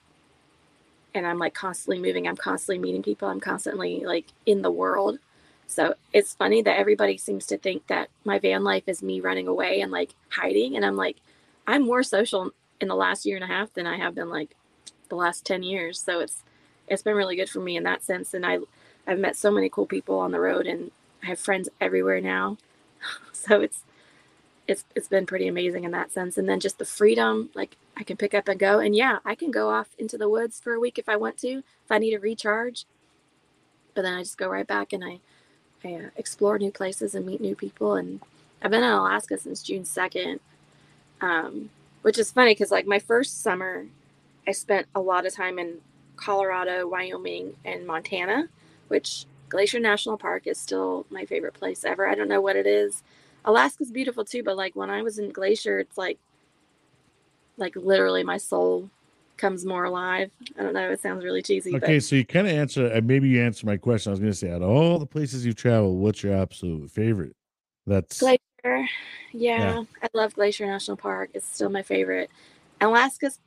[SPEAKER 2] and I'm like constantly moving. I'm constantly meeting people. I'm constantly like in the world. So it's funny that everybody seems to think that my van life is me running away and like hiding. And I'm like, I'm more social in the last year and a half than I have been like the last 10 years. So it's, it's been really good for me in that sense. And I, I've met so many cool people on the road and I have friends everywhere now. so it's, it's, it's been pretty amazing in that sense. And then just the freedom, like I can pick up and go. And yeah, I can go off into the woods for a week if I want to, if I need a recharge. But then I just go right back and I, I uh, explore new places and meet new people. And I've been in Alaska since June 2nd, um, which is funny because, like, my first summer, I spent a lot of time in Colorado, Wyoming, and Montana, which Glacier National Park is still my favorite place ever. I don't know what it is. Alaska's beautiful too, but like when I was in Glacier, it's like, like literally my soul comes more alive. I don't know. It sounds really cheesy.
[SPEAKER 1] Okay,
[SPEAKER 2] but
[SPEAKER 1] so you kind of answer, maybe you answer my question. I was going to say, out of all the places you've traveled, what's your absolute favorite? That's
[SPEAKER 2] Glacier. Yeah, I love Glacier National Park. It's still my favorite. Alaska's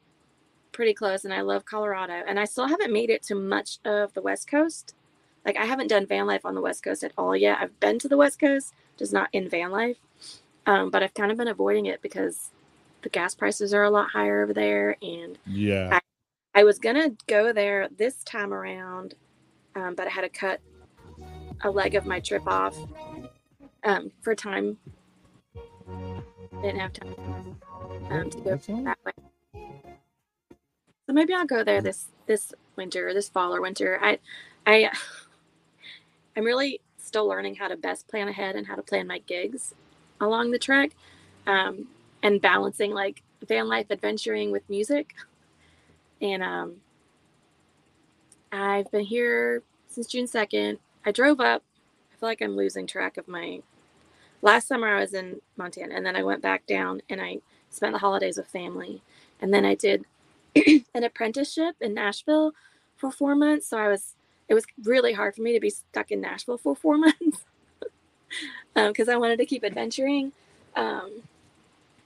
[SPEAKER 2] pretty close, and I love Colorado. And I still haven't made it to much of the West Coast. Like I haven't done van life on the West Coast at all yet. I've been to the West Coast, just not in van life. Um, but I've kind of been avoiding it because the gas prices are a lot higher over there, and
[SPEAKER 1] yeah.
[SPEAKER 2] I was gonna go there this time around, um, but I had to cut a leg of my trip off um, for time. Didn't have time um, to go that way. So maybe I'll go there this this winter, this fall or winter. I, I, I'm really still learning how to best plan ahead and how to plan my gigs along the trek, um, and balancing like van life adventuring with music. And um, I've been here since June 2nd. I drove up. I feel like I'm losing track of my. Last summer I was in Montana, and then I went back down and I spent the holidays with family. And then I did an apprenticeship in Nashville for four months. So I was, it was really hard for me to be stuck in Nashville for four months because I wanted to keep adventuring. Um,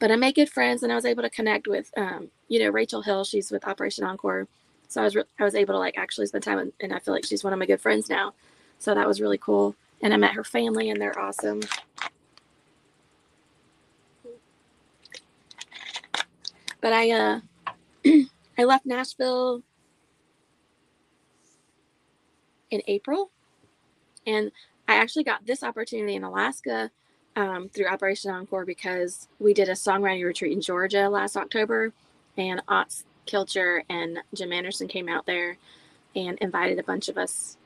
[SPEAKER 2] but I made good friends, and I was able to connect with, um, you know, Rachel Hill. She's with Operation Encore, so I was re- I was able to like actually spend time, with, and I feel like she's one of my good friends now. So that was really cool. And I met her family, and they're awesome. But I uh, I left Nashville in April, and I actually got this opportunity in Alaska um, through Operation Encore because we did a songwriting retreat in Georgia last October, and Atz Kilcher and Jim Anderson came out there and invited a bunch of us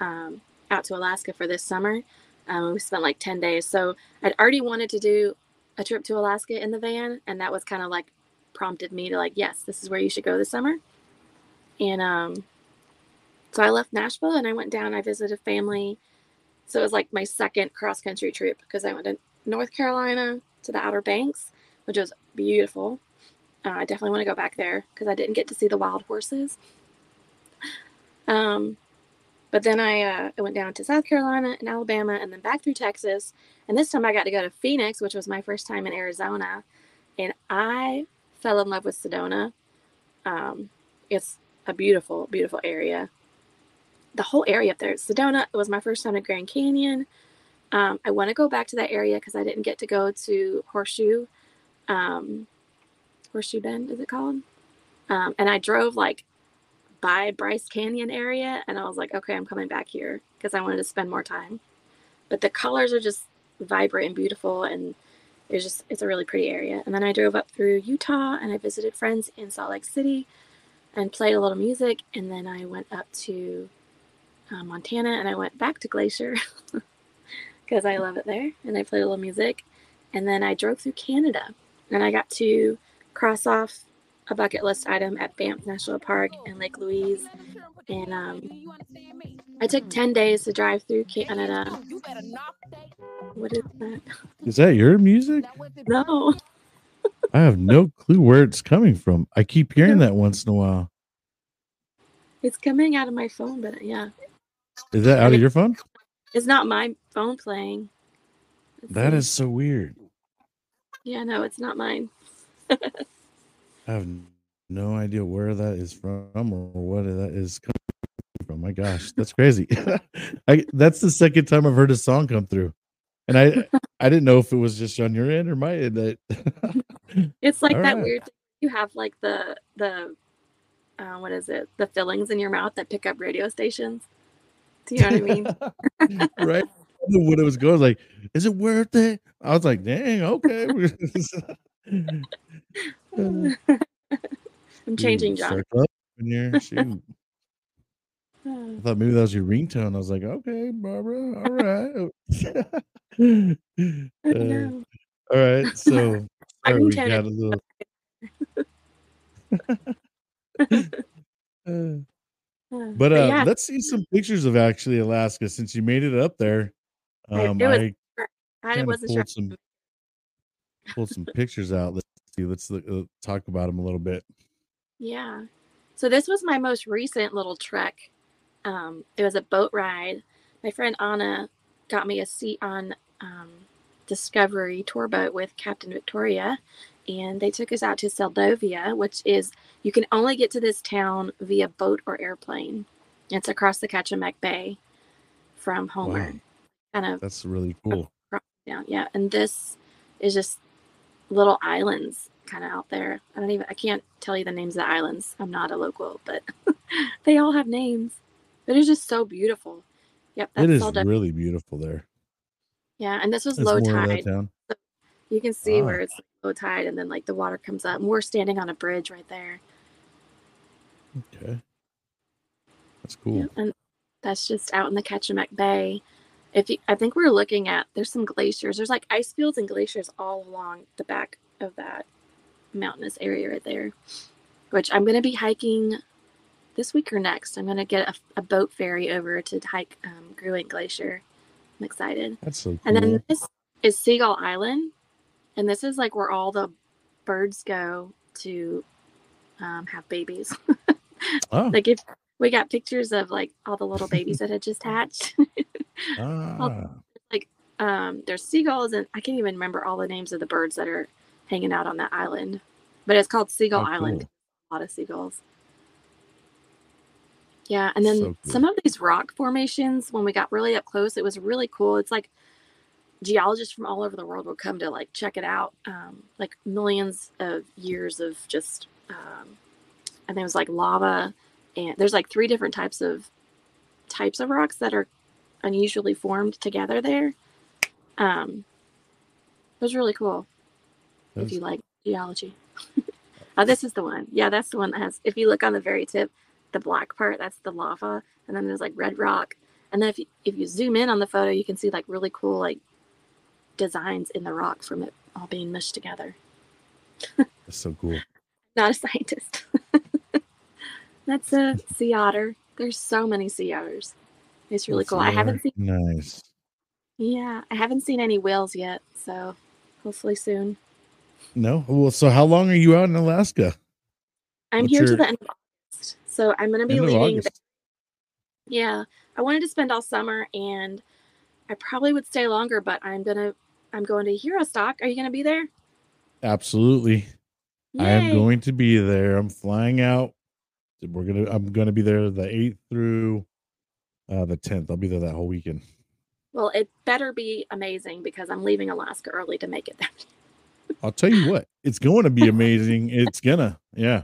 [SPEAKER 2] um, out to Alaska for this summer. Um, we spent like 10 days. So I'd already wanted to do a trip to Alaska in the van, and that was kind of like prompted me to like, yes, this is where you should go this summer. And um, so I left Nashville and I went down. I visited family. So it was like my second cross country trip because I went to North Carolina to the Outer Banks, which was beautiful. Uh, I definitely want to go back there because I didn't get to see the wild horses. Um, but then I, uh, I went down to South Carolina and Alabama and then back through Texas. And this time I got to go to Phoenix, which was my first time in Arizona. And I fell in love with Sedona. Um, it's a beautiful, beautiful area. The whole area up there, Sedona, it was my first time at Grand Canyon. Um, I want to go back to that area because I didn't get to go to Horseshoe, um, Horseshoe Bend, is it called? Um, and I drove like by Bryce Canyon area, and I was like, okay, I'm coming back here because I wanted to spend more time. But the colors are just vibrant and beautiful, and it's just it's a really pretty area. And then I drove up through Utah, and I visited friends in Salt Lake City, and played a little music. And then I went up to uh, Montana, and I went back to Glacier because I love it there, and I played a little music. And then I drove through Canada, and I got to cross off a bucket list item at Banff National Park and Lake Louise. And um, I took 10 days to drive through Canada. What is that?
[SPEAKER 1] Is that your music?
[SPEAKER 2] No.
[SPEAKER 1] I have no clue where it's coming from. I keep hearing that once in a while.
[SPEAKER 2] It's coming out of my phone, but yeah.
[SPEAKER 1] Is that out of your phone?
[SPEAKER 2] It's not my phone playing. Let's
[SPEAKER 1] That is so weird.
[SPEAKER 2] Yeah, no, it's not mine.
[SPEAKER 1] I have no idea where that is from or what that is coming from. my gosh, that's crazy. I that's the second time I've heard a song come through. And I I didn't know if it was just on your end or my end that
[SPEAKER 2] It's like
[SPEAKER 1] All
[SPEAKER 2] that
[SPEAKER 1] right.
[SPEAKER 2] weird thing you have like the the uh, what is it? The fillings in your mouth that pick up radio stations. Do you know what I mean?
[SPEAKER 1] right? I knew what it was going like, is it worth it? I was like, dang, okay.
[SPEAKER 2] I'm changing
[SPEAKER 1] Shoot,
[SPEAKER 2] genre.
[SPEAKER 1] start up in here. Shoot. I thought maybe that was your ringtone. I was like, okay, Barbara, all right. uh, all right. so sorry, we got a little. Uh,
[SPEAKER 2] Uh,
[SPEAKER 1] but uh,
[SPEAKER 2] yeah,
[SPEAKER 1] let's see some pictures of actually Alaska since you made it up there.
[SPEAKER 2] I-
[SPEAKER 1] Um,
[SPEAKER 2] it was-
[SPEAKER 1] I
[SPEAKER 2] I wasn't sure.
[SPEAKER 1] pulled some pulled some pictures out. Let's see. Let's look, uh, talk about them a little bit.
[SPEAKER 2] Yeah. So this was my most recent little trek. Um, it was a boat ride. My friend Anna got me a seat on um, Discovery tour boat with Captain Victoria, and they took us out to Seldovia, which is you can only get to this town via boat or airplane. It's across the Kachemak Bay from Homer.
[SPEAKER 1] Wow.
[SPEAKER 2] Kind of
[SPEAKER 1] That's really cool.
[SPEAKER 2] down. Yeah, and this is just little islands kind of out there. I don't even I can't tell you the names of the islands. I'm not a local, but they all have names. But it's just so beautiful. Yep, that's
[SPEAKER 1] It is really beautiful there.
[SPEAKER 2] Yeah, and this was
[SPEAKER 1] It's
[SPEAKER 2] low
[SPEAKER 1] more of that
[SPEAKER 2] tide. You can see where it's low tide and then like the water comes up. And we're standing on a bridge right there.
[SPEAKER 1] Okay, that's cool.
[SPEAKER 2] Yeah, and that's just out in the Kachemak Bay. If you, I think we're looking at there's some glaciers. There's like ice fields and glaciers all along the back of that mountainous area right there. Which I'm going to be hiking this week or next. I'm going to get a, a boat ferry over to hike um, Grewingk Glacier. I'm excited.
[SPEAKER 1] That's so cool.
[SPEAKER 2] And then this is Seagull Island, and this is like where all the birds go to um, have babies.
[SPEAKER 1] oh,
[SPEAKER 2] like if we got pictures of like all the little babies that had just hatched.
[SPEAKER 1] ah,
[SPEAKER 2] um, there's seagulls, and I can't even remember all the names of the birds that are hanging out on that island. But it's called Seagull
[SPEAKER 1] Oh,
[SPEAKER 2] Island.
[SPEAKER 1] cool.
[SPEAKER 2] A lot of seagulls. Yeah, and then
[SPEAKER 1] So cool.
[SPEAKER 2] some of these rock formations, when we got really up close, it was really cool. It's like geologists from all over the world would come to like check it out. Um, like millions of years of just, um, I think it was like lava, and there's like three different types of types of rocks that are unusually formed together there. Um, it was really cool if you like geology. oh, this is the one. Yeah, that's the one that has. If you look on the very tip, the black part, that's the lava, and then there's like red rock. And then if you, if you zoom in on the photo, you can see like really cool like designs in the rock from it all being mushed together.
[SPEAKER 1] that's so cool.
[SPEAKER 2] Not a scientist. that's a sea otter. There's so many sea otters. It's really
[SPEAKER 1] That's
[SPEAKER 2] cool. I haven't seen.
[SPEAKER 1] Nice.
[SPEAKER 2] Yeah, I haven't seen any whales yet, so hopefully soon.
[SPEAKER 1] No, well, so how long are you out in Alaska?
[SPEAKER 2] I'm
[SPEAKER 1] What's
[SPEAKER 2] here to the end of August, so I'm going to be
[SPEAKER 1] End
[SPEAKER 2] leaving.
[SPEAKER 1] August.
[SPEAKER 2] Yeah, I wanted to spend all summer, and I probably would stay longer, but I'm gonna. I'm going to Hero Stock. Are you going to be there?
[SPEAKER 1] Absolutely. I am going to be there. I'm flying out. We're gonna. I'm gonna be there the eighth through uh the tenth. I'll be there that whole weekend.
[SPEAKER 2] Well, it better be amazing because I'm leaving Alaska early to make it there.
[SPEAKER 1] I'll tell you what, it's going to be amazing. It's gonna, yeah.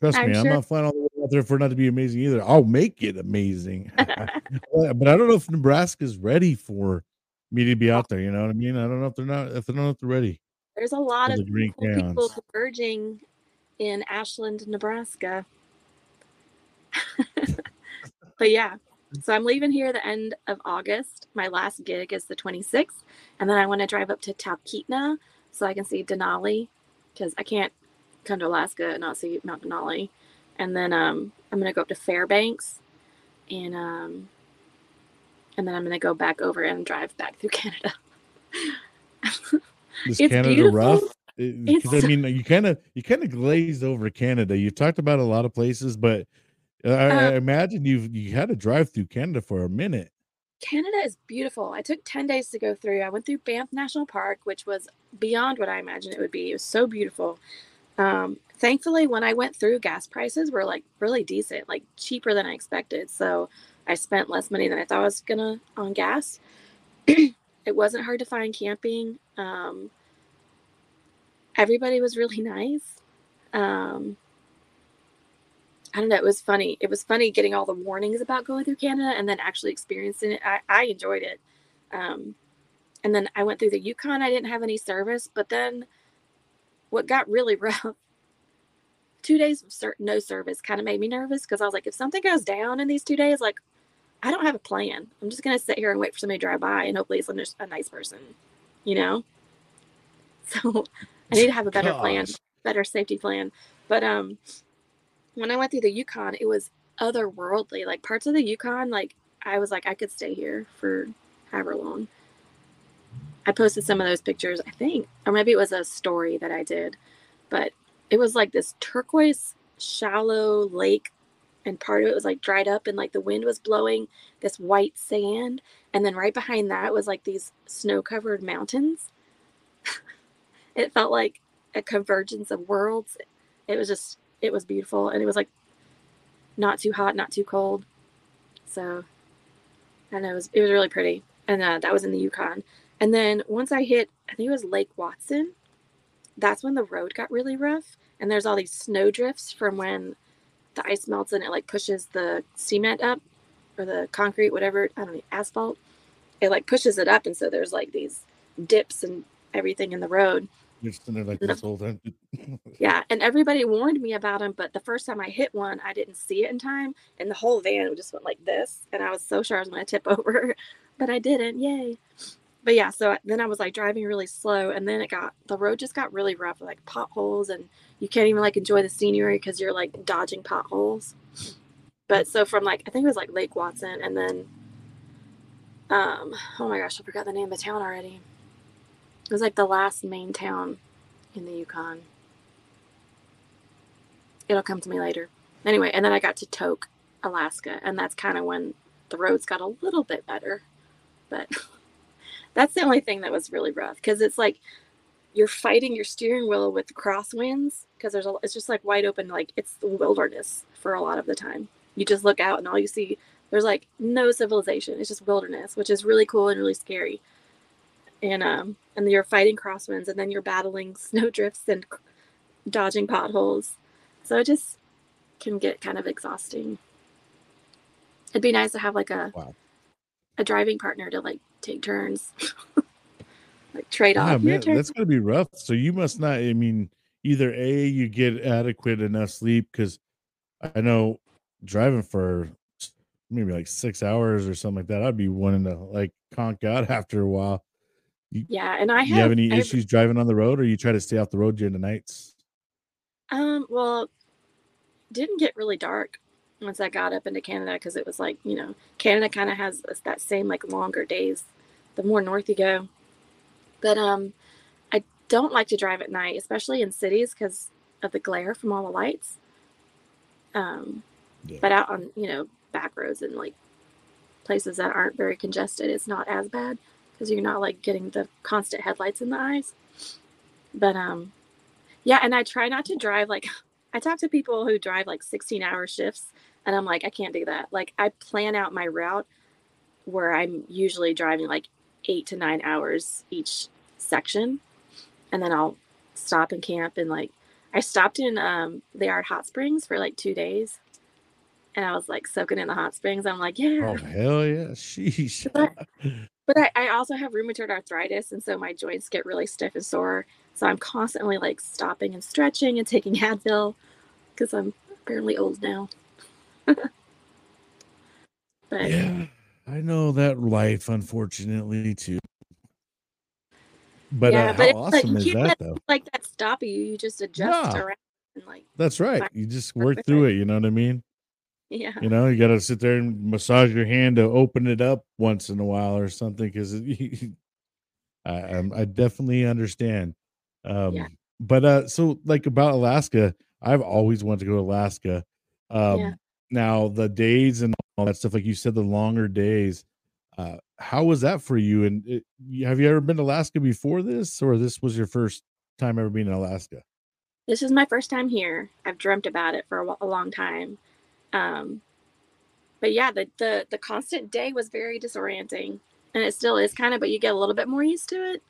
[SPEAKER 1] Trust
[SPEAKER 2] I'm
[SPEAKER 1] me, I'm not flying all the way out there for it not to be amazing either. I'll make it amazing. but but I don't know if Nebraska's ready for me to be out there. You know what I mean? I don't know if they're not. If they don't know if they're ready.
[SPEAKER 2] There's a lot of
[SPEAKER 1] the Green
[SPEAKER 2] cool people
[SPEAKER 1] Canyons.
[SPEAKER 2] converging in Ashland, Nebraska. but yeah, so I'm leaving here the end of August. My last gig is the 26th, and then I want to drive up to Talkeetna so I can see Denali because I can't come to Alaska and not see Mount Denali. And then um, I'm gonna go up to Fairbanks, and um, and then I'm gonna go back over and drive back through Canada.
[SPEAKER 1] Is
[SPEAKER 2] It's
[SPEAKER 1] Canada
[SPEAKER 2] beautiful.
[SPEAKER 1] rough? Because I mean, you kind of you kind of glazed over Canada. You talked about a lot of places, but I, I
[SPEAKER 2] Uh,
[SPEAKER 1] imagine you've you had to drive through Canada for a minute.
[SPEAKER 2] Canada is beautiful. I took 10 days to go through. I went through Banff National Park, which was beyond what I imagined it would be. It was so beautiful. Um, thankfully, when I went through, gas prices were like really decent, like cheaper than I expected. So I spent less money than I thought I was gonna on gas. it wasn't hard to find camping. Um, everybody was really nice. Um, I don't know. It was funny. It was funny getting all the warnings about going through Canada and then actually experiencing it. I, I enjoyed it. Um, and then I went through the Yukon. I didn't have any service, but then what got really rough, two days of no service kind of made me nervous because I was like, if something goes down in these two days, like I don't have a plan. I'm just gonna sit here and wait for somebody to drive by, and hopefully it's a nice person, you know. So I need to have a better Gosh. plan, better safety plan. But um, when I went through the Yukon, it was otherworldly. Like parts of the Yukon, like I was like, I could stay here for however long. I posted some of those pictures, I think, or maybe it was a story that I did, but it was like this turquoise, shallow lake, and part of it was like dried up, and like the wind was blowing this white sand, and then right behind that was like these snow covered mountains. it felt like a convergence of worlds. It was just it was beautiful and it was like not too hot, not too cold. So and it was it was really pretty. And uh, that was in the Yukon. And then once I hit, I think it was Lake Watson, that's when the road got really rough. And there's all these snow drifts from when the ice melts and it like pushes the cement up or the concrete, whatever, I don't know, asphalt. It like pushes it up. And so there's like these dips and everything in the road.
[SPEAKER 1] You're there like this whole time.
[SPEAKER 2] yeah, and everybody warned me about them, but the first time I hit one, I didn't see it in time, and the whole van just went like this, and I was so sure I was going to tip over, but I didn't. Yay! But yeah, so then I was like driving really slow, and then it got the road just got really rough, like potholes, and you can't even like enjoy the scenery because you're like dodging potholes. But so from like I think it was like Lake Watson, and then um oh my gosh, I forgot the name of the town already. It was like the last main town in the Yukon. It'll come to me later. Anyway, and then I got to Tok, Alaska, and that's kind of when the roads got a little bit better. But that's the only thing that was really rough because it's like you're fighting your steering wheel with crosswinds because there's a it's just like wide open like it's the wilderness for a lot of the time. You just look out and all you see there's like no civilization. It's just wilderness, which is really cool and really scary and um and you're fighting crosswinds and then you're battling snowdrifts and dodging potholes so it just can get kind of exhausting it'd be nice to have like a wow. a driving partner to like take turns like trade off
[SPEAKER 1] yeah, man, that's gonna be rough so you must not i mean either a you get adequate enough sleep because i know driving for maybe like six hours or something like that i'd be wanting to like conk out after a while
[SPEAKER 2] you, yeah, and I have.
[SPEAKER 1] You have any issues driving on the road, or you try to stay off the road during the nights?
[SPEAKER 2] Um. Well, didn't get really dark once I got up into Canada because it was like you know Canada kind of has that same like longer days the more north you go. But um, I don't like to drive at night, especially in cities because of the glare from all the lights. Um, yeah. but out on you know back roads and like places that aren't very congested, it's not as bad because you're not like getting the constant headlights in the eyes. But um, yeah, and I try not to drive like I talk to people who drive like 16 hour shifts, and I'm like, I can't do that. Like I plan out my route where I'm usually driving like eight to nine hours each section, and then I'll stop and camp and like I stopped in um Liard Hot Springs for like two days and I was like soaking in the hot springs. I'm like, yeah.
[SPEAKER 1] Oh hell yeah, sheesh.
[SPEAKER 2] But I, I also have rheumatoid arthritis, and so my joints get really stiff and sore. So I'm constantly like stopping and stretching and taking Advil because I'm apparently old now. but
[SPEAKER 1] yeah, I know that life, unfortunately, too. But yeah, uh, but how awesome like, is that, though?
[SPEAKER 2] Like that stop you, you just adjust yeah. around and like.
[SPEAKER 1] That's right. You just work through it. You know what I mean?
[SPEAKER 2] Yeah.
[SPEAKER 1] You know, you got to sit there and massage your hand to open it up once in a while or something because I, I definitely understand. Um, yeah. But uh, so like about Alaska, I've always wanted to go to Alaska. Um, yeah. Now the days and all that stuff, like you said, the longer days. Uh, how was that for you? And it, have you ever been to Alaska before this, or this was your first time ever being in Alaska?
[SPEAKER 2] this is my first time here. I've dreamt about it for a, a long time. Um, but yeah, the, the the constant day was very disorienting, and it still is kind of. But you get a little bit more used to it.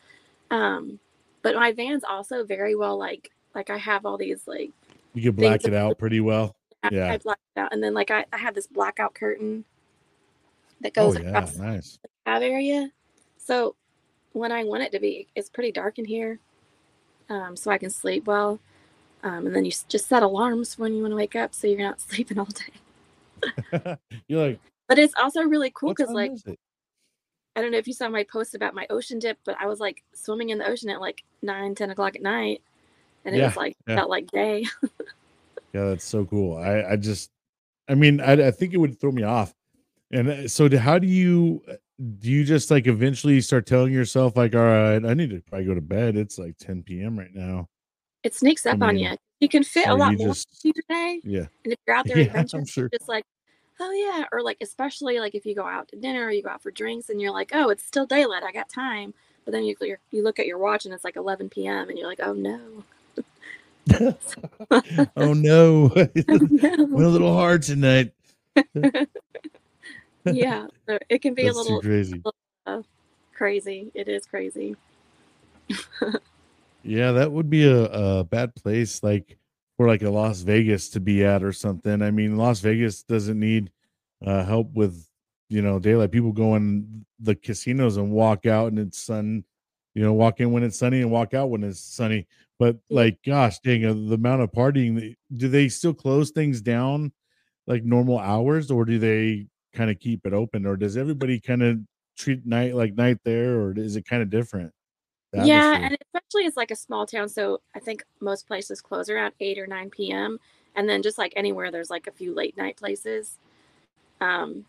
[SPEAKER 2] Um, but my van's also very well like like I have all these like
[SPEAKER 1] you can black it out pretty well. Yeah,
[SPEAKER 2] I black out, and then like I, I have this blackout curtain that goes
[SPEAKER 1] oh, yeah,
[SPEAKER 2] across
[SPEAKER 1] nice.
[SPEAKER 2] the cab area. So when I want it to be, it's pretty dark in here, um, so I can sleep well. Um, and then you just set alarms when you want to wake up, so you're not sleeping all day.
[SPEAKER 1] you're like,
[SPEAKER 2] but it's also really cool because like I don't know if you saw my post about my ocean dip, but I was like swimming in the ocean at like nine, 10 o'clock at night. And it
[SPEAKER 1] yeah,
[SPEAKER 2] was like,
[SPEAKER 1] yeah.
[SPEAKER 2] felt like day.
[SPEAKER 1] yeah, that's so cool. I, I just, I mean, I, I think it would throw me off. And uh, so, do, how do you, uh, do you just like eventually start telling yourself, like, all right, I need to probably go to bed. It's like 10 p.m. right now.
[SPEAKER 2] It sneaks up
[SPEAKER 1] I
[SPEAKER 2] on you. You can fit a lot more
[SPEAKER 1] just-
[SPEAKER 2] your.
[SPEAKER 1] Yeah.
[SPEAKER 2] And if you're out there
[SPEAKER 1] Yeah,
[SPEAKER 2] adventuring,
[SPEAKER 1] I'm sure.
[SPEAKER 2] just like, oh yeah. Or like, especially like if you go out to dinner or you go out for drinks and you're like, oh, it's still daylight. I got time. But then you you look at your watch and it's like 11 p.m. and you're like, oh no.
[SPEAKER 1] oh no. Went a little hard tonight.
[SPEAKER 2] yeah. It can be
[SPEAKER 1] That's
[SPEAKER 2] a little
[SPEAKER 1] crazy.
[SPEAKER 2] crazy. It is crazy.
[SPEAKER 1] Yeah, that would be a, a bad place like for like a Las Vegas to be at or something. I mean, Las Vegas doesn't need uh help with you know daylight. People go in the casinos and walk out and it's sun, you know, walk in when it's sunny and walk out when it's sunny. But like, gosh, dang, uh, the amount of partying. Do they still close things down like normal hours, or do they kind of keep it open, or does everybody kind of treat night like night there, or is it kind of different?
[SPEAKER 2] Yeah,
[SPEAKER 1] atmosphere?
[SPEAKER 2] and especially it's like a small town, so I think most places close around eight or nine p.m. And then just like anywhere, there's like a few late night places. Um,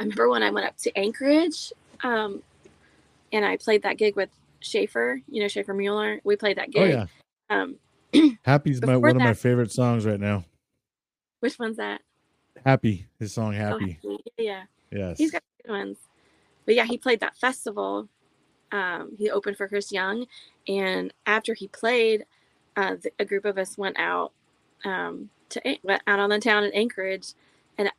[SPEAKER 2] I remember when I went up to Anchorage, um, and I played that gig with Schaefer. You know Schaefer Mueller. We played that
[SPEAKER 1] game.
[SPEAKER 2] Oh
[SPEAKER 1] yeah.
[SPEAKER 2] Um,
[SPEAKER 1] Happy's my one of my favorite songs right now.
[SPEAKER 2] which one's that?
[SPEAKER 1] Happy, his song
[SPEAKER 2] Oh,
[SPEAKER 1] Happy.
[SPEAKER 2] Happy. Yeah,
[SPEAKER 1] Yes.
[SPEAKER 2] he's got good ones. But yeah, he played that festival. Um, he opened for Chris Young, and after he played, uh, the, a group of us went out um, to went out on the town in Anchorage, and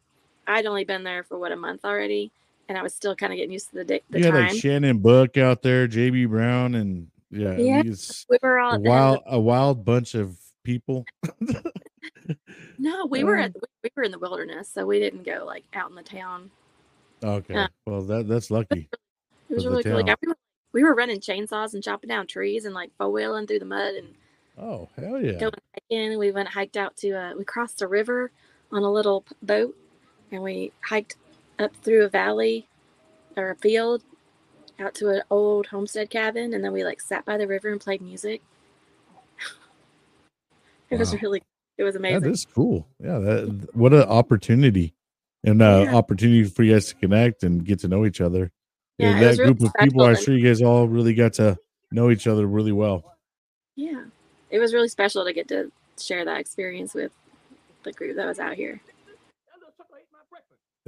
[SPEAKER 2] I'd only been there for what a month already, and I was still kind of getting used to the day, the
[SPEAKER 1] you had
[SPEAKER 2] time.
[SPEAKER 1] like Shannon Book out there, JB Brown, and yeah,
[SPEAKER 2] Yeah. we were all
[SPEAKER 1] a
[SPEAKER 2] the
[SPEAKER 1] wild a wild bunch of people.
[SPEAKER 2] No, we were
[SPEAKER 1] Uh.
[SPEAKER 2] at we were in the wilderness, so we didn't go like out in the town.
[SPEAKER 1] okay.
[SPEAKER 2] Yeah.
[SPEAKER 1] Well that that's lucky.
[SPEAKER 2] It was really cool. Like we were, we were running chainsaws and chopping down trees and like four wheeling through the mud and
[SPEAKER 1] Oh, hell yeah.
[SPEAKER 2] going hiking. We went hiked out to uh, we crossed a river on a little boat, and we hiked up through a valley or a field out to an old homestead cabin, and then we like sat by the river and played music. it was
[SPEAKER 1] Wow.
[SPEAKER 2] really it was
[SPEAKER 1] That
[SPEAKER 2] amazing.
[SPEAKER 1] is cool. Yeah, that what an opportunity. And uh
[SPEAKER 2] Yeah.
[SPEAKER 1] opportunity for you guys to connect and get to know each other.
[SPEAKER 2] Yeah,
[SPEAKER 1] And that
[SPEAKER 2] was really
[SPEAKER 1] group of people, I'm sure you guys all really got to know each other really well.
[SPEAKER 2] Yeah, it was really special to get to share that experience with the group that was out here.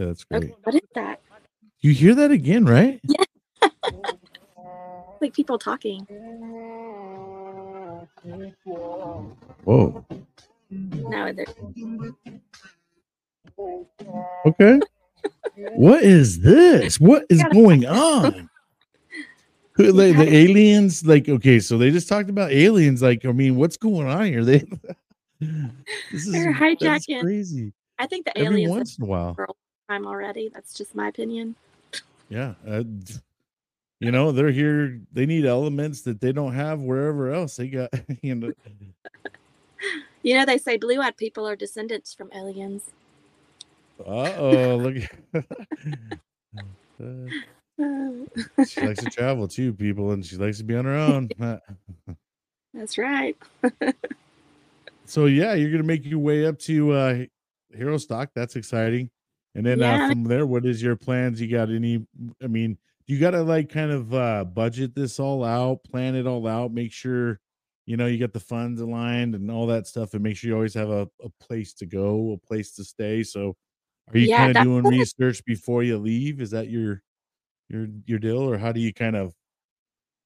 [SPEAKER 1] Yeah, that's great.
[SPEAKER 2] what is that?
[SPEAKER 1] You hear that again, right? Yeah.
[SPEAKER 2] Like people talking.
[SPEAKER 1] Whoa.
[SPEAKER 2] No, they're-
[SPEAKER 1] Okay. what is this? What is going on? Like the aliens, like okay, so they just talked about aliens. Like, I mean, what's going on here? They this is
[SPEAKER 2] They're hijacking
[SPEAKER 1] crazy.
[SPEAKER 2] I think the aliens Every
[SPEAKER 1] once in a while,
[SPEAKER 2] have time already. That's just my opinion.
[SPEAKER 1] yeah. Uh, you know, they're here. They need elements that they don't have wherever else. They got, you know.
[SPEAKER 2] You know, they say blue-eyed people are descendants from aliens.
[SPEAKER 1] Uh oh, look. Uh, she likes to travel too, people, and she likes to be on her own.
[SPEAKER 2] That's right.
[SPEAKER 1] So yeah, you're gonna make your way up to uh Hero Stock. That's exciting. And then uh, from there, what is your plans? You got any? I mean, you got to like kind of uh budget this all out, plan it all out, make sure you know you got the funds aligned and all that stuff, and make sure you always have a, a place to go, a place to stay. So, are you
[SPEAKER 2] Yeah,
[SPEAKER 1] kind of doing research before you leave? Is that your your your deal, or how do you kind of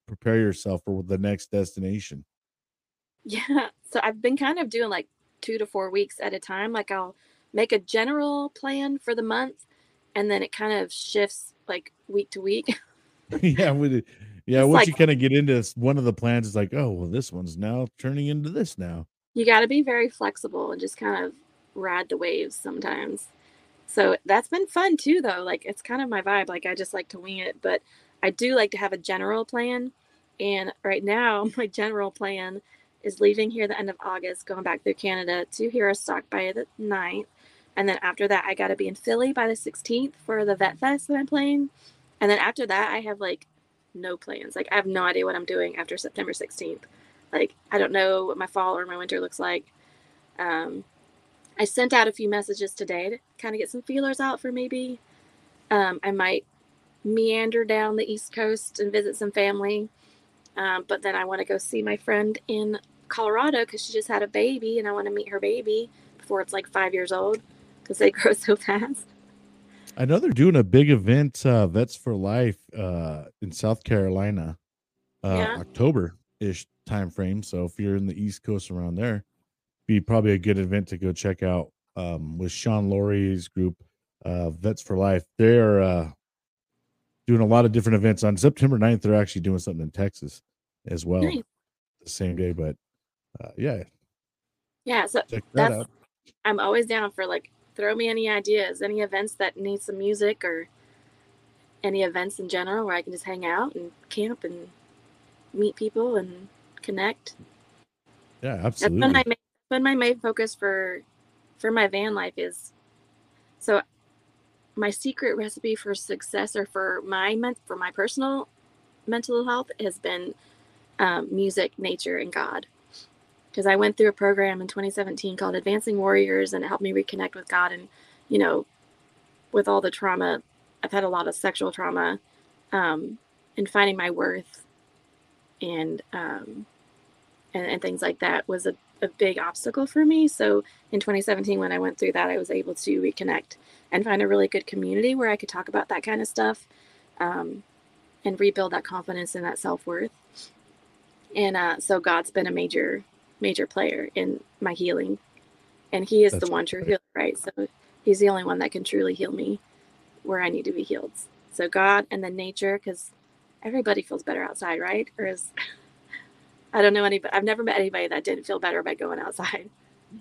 [SPEAKER 1] prepare yourself for the next destination?
[SPEAKER 2] Yeah. So I've been kind of doing like two to four weeks at a time. Like I'll make a general plan for the month and then it kind of shifts like week to week.
[SPEAKER 1] yeah, with it, yeah.
[SPEAKER 2] It's
[SPEAKER 1] once
[SPEAKER 2] like-
[SPEAKER 1] you kind of get into this, one of the plans is like, oh, well, this one's now turning into this now.
[SPEAKER 2] you got to be very flexible and just kind of ride the waves sometimes. So that's been fun too, though. Like it's kind of my vibe. Like I just like to wing it, but I do like to have a general plan. And right now, my general plan is leaving here the end of August, going back through Canada to Herostock by the 9th. And then after that, I got to be in Philly by the 16th for the Vet Fest that I'm playing. And then after that, I have like no plans. Like I have no idea what I'm doing after September 16th. Like I don't know what my fall or my winter looks like. Um, I sent out a few messages today to kind of get some feelers out for maybe. Um, I might meander down the East Coast and visit some family. Um, but then I want to go see my friend in Colorado because she just had a baby and I want to meet her baby before it's like five years old because they grow so fast.
[SPEAKER 1] I know they're doing a big event, uh, Vets for Life, uh, in South Carolina, uh,
[SPEAKER 2] Yeah.
[SPEAKER 1] October ish time frame. So if you're in the East Coast around there, be probably a good event to go check out. Um, with Sean Laurie's group, uh, Vets for Life, they're uh, doing a lot of different events. On September 9th, they're actually doing something in Texas as well,
[SPEAKER 2] Nice.
[SPEAKER 1] the same day. But uh, yeah,
[SPEAKER 2] Yeah, so
[SPEAKER 1] check that
[SPEAKER 2] That's-
[SPEAKER 1] out.
[SPEAKER 2] I'm always down for like throw me any ideas, any events that need some music or any events in general where I can just hang out and camp and meet people and connect.
[SPEAKER 1] Yeah,
[SPEAKER 2] That's
[SPEAKER 1] absolutely.
[SPEAKER 2] been my main, been my main focus for for my van life is so my secret recipe for success or for my for my personal mental health has been um, music, nature, and God. Because I went through a program in 2017 called Advancing Warriors, and it helped me reconnect with God. And you know, with all the trauma, I've had a lot of sexual trauma, um, and finding my worth, and um, and, and things like that was a, a big obstacle for me. So in 2017, when I went through that, I was able to reconnect and find a really good community where I could talk about that kind of stuff um, and rebuild that confidence and that self worth. And uh, so God's been a major, major player in my healing. And He is
[SPEAKER 1] That's
[SPEAKER 2] the one true healer, right? So He's the only one that can truly heal me where I need to be healed. So God and then nature, because everybody feels better outside, right? Or is I don't know anybody. I've never met anybody that didn't feel better by going outside.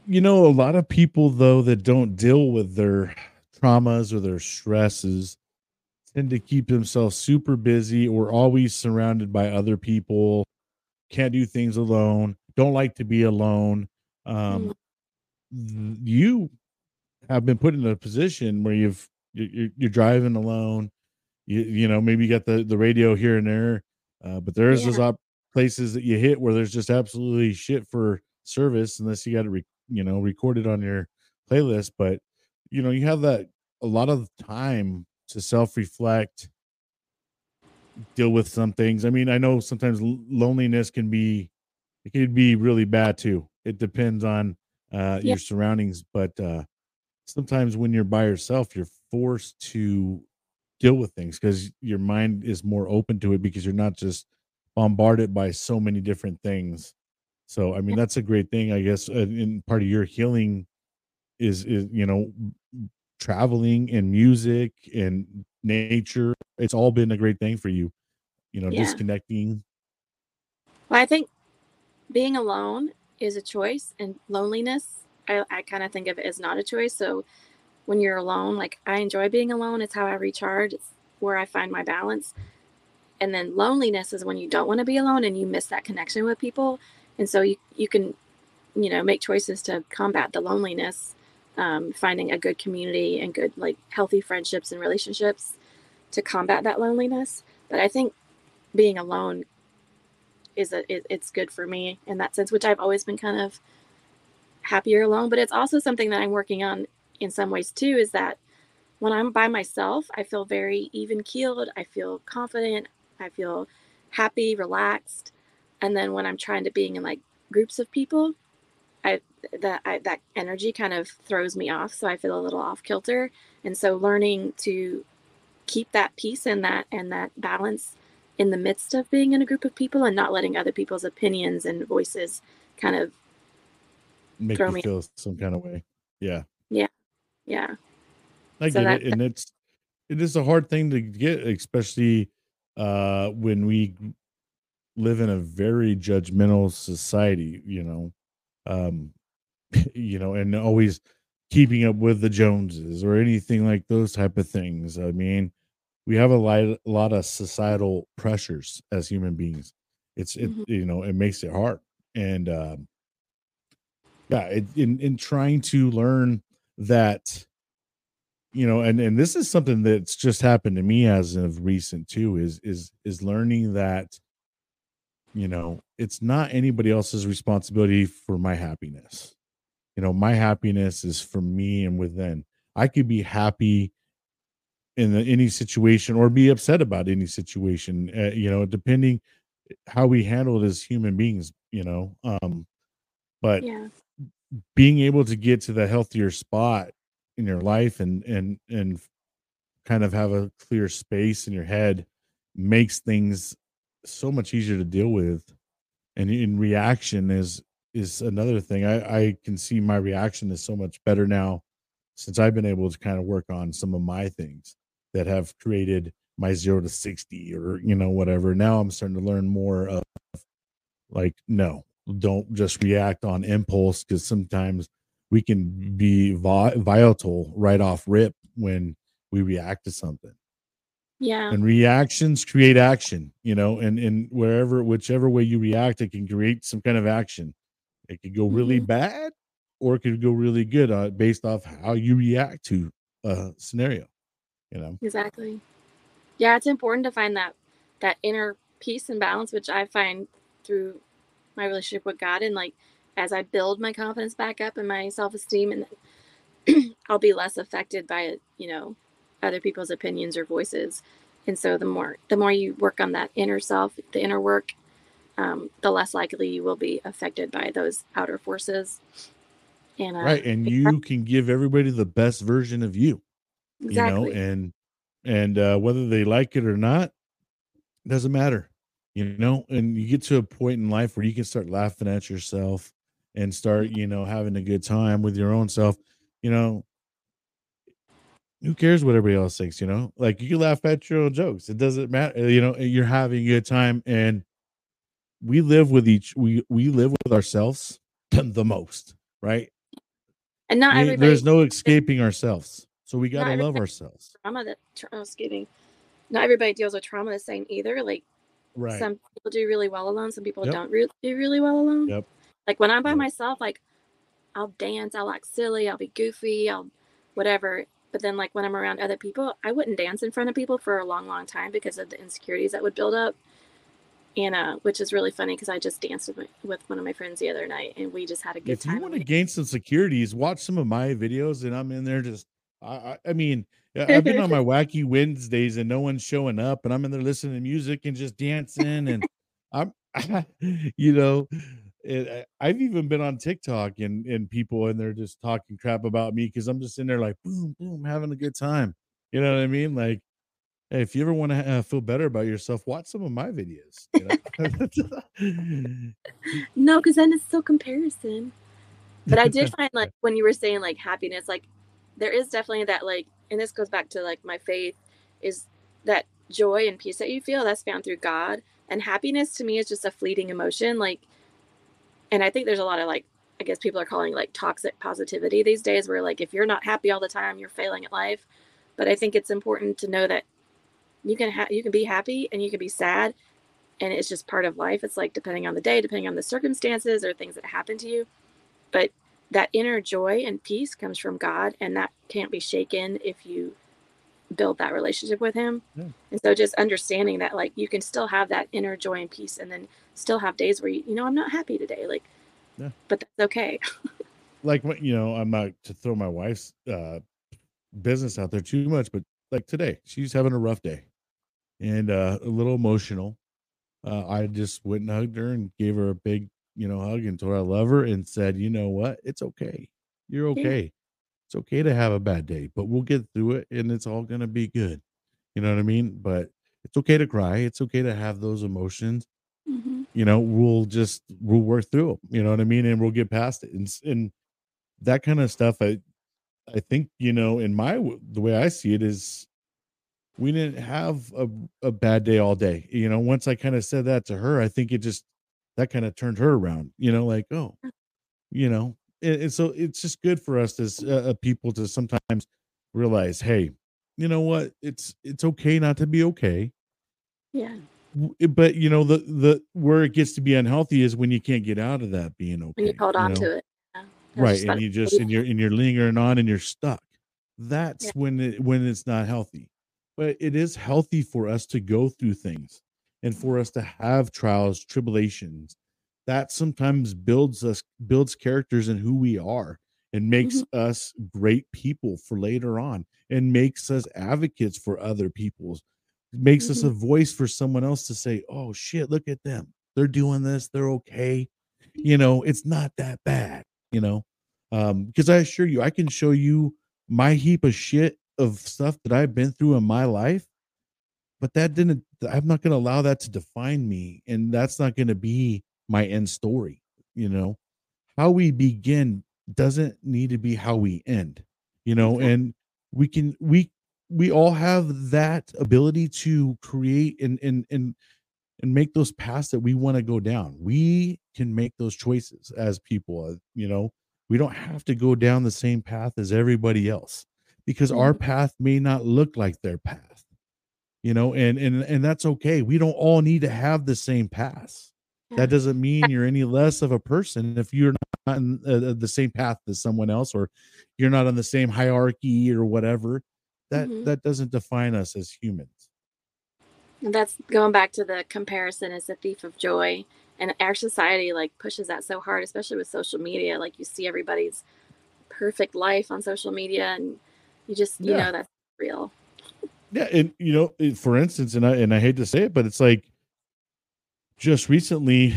[SPEAKER 1] you know a lot of people though that don't deal with their traumas or their stresses tend to keep themselves super busy or always surrounded by other people can't do things alone don't like to be alone um th- you have been put in a position where you've you- you're, you're driving alone you you know maybe you got the the radio here and there uh, but there's
[SPEAKER 2] Yeah.
[SPEAKER 1] those op- places that you hit where there's just absolutely shit for service unless you got to re- you know record it on your playlist but you know you have that a lot of time to self-reflect deal with some things i mean i know sometimes loneliness can be it could be really bad too it depends on uh
[SPEAKER 2] Yeah.
[SPEAKER 1] your surroundings but uh sometimes when you're by yourself you're forced to deal with things because your mind is more open to it because you're not just bombarded by so many different things so i mean that's a great thing i guess uh, in part of your healing is is you know traveling and music and nature it's all been a great thing for you you know
[SPEAKER 2] Yeah.
[SPEAKER 1] disconnecting
[SPEAKER 2] Well, I think being alone is a choice, and loneliness, I, I kind of think of it as not a choice. So when you're alone, like I enjoy being alone. It's how I recharge. It's where I find my balance. And then loneliness is when you don't want to be alone and you miss that connection with people. And so you, you can, you know, make choices to combat the loneliness, um, finding a good community and good, like healthy friendships and relationships to combat that loneliness. But I think being alone is a it, it's good for me in that sense which i've always been kind of happier alone but it's also something that i'm working on in some ways too is that when i'm by myself i feel very even keeled i feel confident i feel happy relaxed. And then when i'm trying to being in like groups of people i that I, that energy kind of throws me off so i feel a little off kilter. And so learning to keep that peace and that and that balance in the midst of being in a group of people and not letting other people's opinions and voices kind of
[SPEAKER 1] make
[SPEAKER 2] throw me.
[SPEAKER 1] feel some kind of way. Yeah.
[SPEAKER 2] Yeah. Yeah.
[SPEAKER 1] I
[SPEAKER 2] So
[SPEAKER 1] get
[SPEAKER 2] that
[SPEAKER 1] it, and it's it is a hard thing to get, especially uh, when we live in a very judgmental society. You know, um, you know, and always keeping up with the Joneses or anything like those type of things. I mean, we have a lot, a lot of societal pressures as human beings. It's it,
[SPEAKER 2] Mhm.
[SPEAKER 1] you know, it makes it hard, and um, yeah, it, in in trying to learn that you know and and this is something that's just happened to me as of recent too is is is learning that you know it's not anybody else's responsibility for my happiness you know my happiness is for me and within i could be happy in the, any situation or be upset about any situation uh, you know depending how we handle it as human beings you know um but
[SPEAKER 2] Yeah.
[SPEAKER 1] being able to get to the healthier spot in your life and and and kind of have a clear space in your head makes things so much easier to deal with. And in reaction is is another thing. I i can see my reaction is so much better now since i've been able to kind of work on some of my things that have created my 0 to 60 or you know whatever now i'm starting to learn more of like no don't just react on impulse because sometimes we can be volatile right off rip when we react to something
[SPEAKER 2] Yeah.
[SPEAKER 1] and reactions create action you know and and wherever whichever way you react it can create some kind of action it could go really
[SPEAKER 2] Mhm.
[SPEAKER 1] bad or it could go really good uh, based off how you react to a scenario you know
[SPEAKER 2] Exactly. Yeah, it's important to find that that inner peace and balance, which I find through my relationship with God, and like as I build my confidence back up and my self esteem, and I'll be less affected by you know other people's opinions or voices. And so the more the more you work on that inner self, the inner work, um, the less likely you will be affected by those outer forces. And uh,
[SPEAKER 1] right and you can give everybody the best version of you you know and and uh whether they like it or not doesn't matter you know and you get to a point in life where you can start laughing at yourself and start you know having a good time with your own self you know who cares what everybody else thinks you know? Like you can laugh at your own jokes it doesn't matter you know you're having a good time and we live with each we we live with ourselves the most right?
[SPEAKER 2] And not
[SPEAKER 1] We- there's no escaping ourselves so we got to love ourselves
[SPEAKER 2] trauma that tra- oh, excuse me. Not everybody deals with trauma the same either. Like
[SPEAKER 1] right
[SPEAKER 2] some people do really well alone, some people
[SPEAKER 1] Yep.
[SPEAKER 2] don't re- do really well alone.
[SPEAKER 1] Yep.
[SPEAKER 2] Like when I'm by
[SPEAKER 1] Yep.
[SPEAKER 2] myself, like I'll dance, I'll act silly, I'll be goofy, I'll whatever. But then like when I'm around other people, I wouldn't dance in front of people for a long, long time because of the insecurities that would build up. And uh, which is really funny because I just danced with, my, with one of my friends the other night, and we just had a good time.
[SPEAKER 1] if you want to gain some securities, watch some of my videos, and I'm in there just. I, I, I mean, I've been on my wacky Wednesdays, and no one's showing up, and I'm in there listening to music and just dancing, and I'm, you know, it, I've even been on TikTok and and people and they're just talking crap about me because I'm just in there like boom boom having a good time. You know what I mean? Like, hey, if you ever want to uh, feel better about yourself, watch some of my videos. You know?
[SPEAKER 2] No, because then it's still comparison. But I did find like when you were saying like happiness, like there is definitely that like, and this goes back to like my faith, is that joy and peace that you feel that's found through God. And happiness to me is just a fleeting emotion. Like, and I think there's a lot of like, I guess people are calling like toxic positivity these days, where like if you're not happy all the time, you're failing at life. But I think it's important to know that you can ha- you can be happy and you can be sad and it's just part of life. It's like depending on the day, depending on the circumstances or things that happen to you. But that inner joy and peace comes from God, and that can't be shaken if you build that relationship with Him.
[SPEAKER 1] Yeah.
[SPEAKER 2] And so, just understanding that, like, you can still have that inner joy and peace, and then still have days where you, you know, I'm not happy today, like,
[SPEAKER 1] Yeah.
[SPEAKER 2] but that's okay.
[SPEAKER 1] like you know i'm not to throw my wife's uh business out there too much but like today she's having a rough day and uh a little emotional uh i just went and hugged her and gave her a big you know hug and told her i love her and said you know what it's okay you're
[SPEAKER 2] Yeah.
[SPEAKER 1] okay it's okay to have a bad day but we'll get through it and it's all gonna be good you know what i mean but it's okay to cry it's okay to have those emotions
[SPEAKER 2] hmm
[SPEAKER 1] you know, we'll just we'll work through them. You know what I mean? And we'll get past it. And and that kind of stuff. I I think you know, in my the way I see it is, we didn't have a a bad day all day. You know, once I kind of said that to her, I think it just that kind of turned her around. You know, like oh, you know, and, and so it's just good for us as uh, uh, people to sometimes realize, hey, you know what? It's it's okay not to be okay.
[SPEAKER 2] Yeah.
[SPEAKER 1] But you know the the where it gets to be unhealthy is when you can't get out of that being
[SPEAKER 2] When you
[SPEAKER 1] okay.
[SPEAKER 2] hold
[SPEAKER 1] You
[SPEAKER 2] on
[SPEAKER 1] know,
[SPEAKER 2] to it. Yeah.
[SPEAKER 1] Right? And you just and you're and you're lingering on and you're stuck. That's
[SPEAKER 2] yeah.
[SPEAKER 1] when it when it's not healthy. But it is healthy for us to go through things and for us to have trials, tribulations. That sometimes builds us builds characters in who we are and makes
[SPEAKER 2] Mhm.
[SPEAKER 1] us great people for later on and makes us advocates for other people's makes us a
[SPEAKER 2] Mhm.
[SPEAKER 1] voice for someone else to say oh shit look at them they're doing this they're okay you know it's not that bad you know um because i assure you i can show you my heap of shit of stuff that i've been through in my life but that didn't i'm not going to allow that to define me and that's not going to be my end story you know? How we begin doesn't need to be how we end you know?
[SPEAKER 2] Okay.
[SPEAKER 1] and we can we we all have that ability to create and and and and make those paths that we want to go down. We can make those choices as people uh, you know? We don't have to go down the same path as everybody else because our
[SPEAKER 2] Mhm.
[SPEAKER 1] path may not look like their path you know and and and that's okay we don't all need to have the same path
[SPEAKER 2] Yeah.
[SPEAKER 1] that doesn't mean you're any less of a person if you're not in uh, the same path as someone else or you're not on the same hierarchy or whatever that
[SPEAKER 2] Mhm.
[SPEAKER 1] that doesn't define us as humans
[SPEAKER 2] And that's going back to the comparison is a thief of joy. And our society like pushes that so hard, especially with social media. Like you see everybody's perfect life on social media and you just you
[SPEAKER 1] yeah
[SPEAKER 2] know that's real.
[SPEAKER 1] Yeah and you know for instance and i and i hate to say it but it's like just recently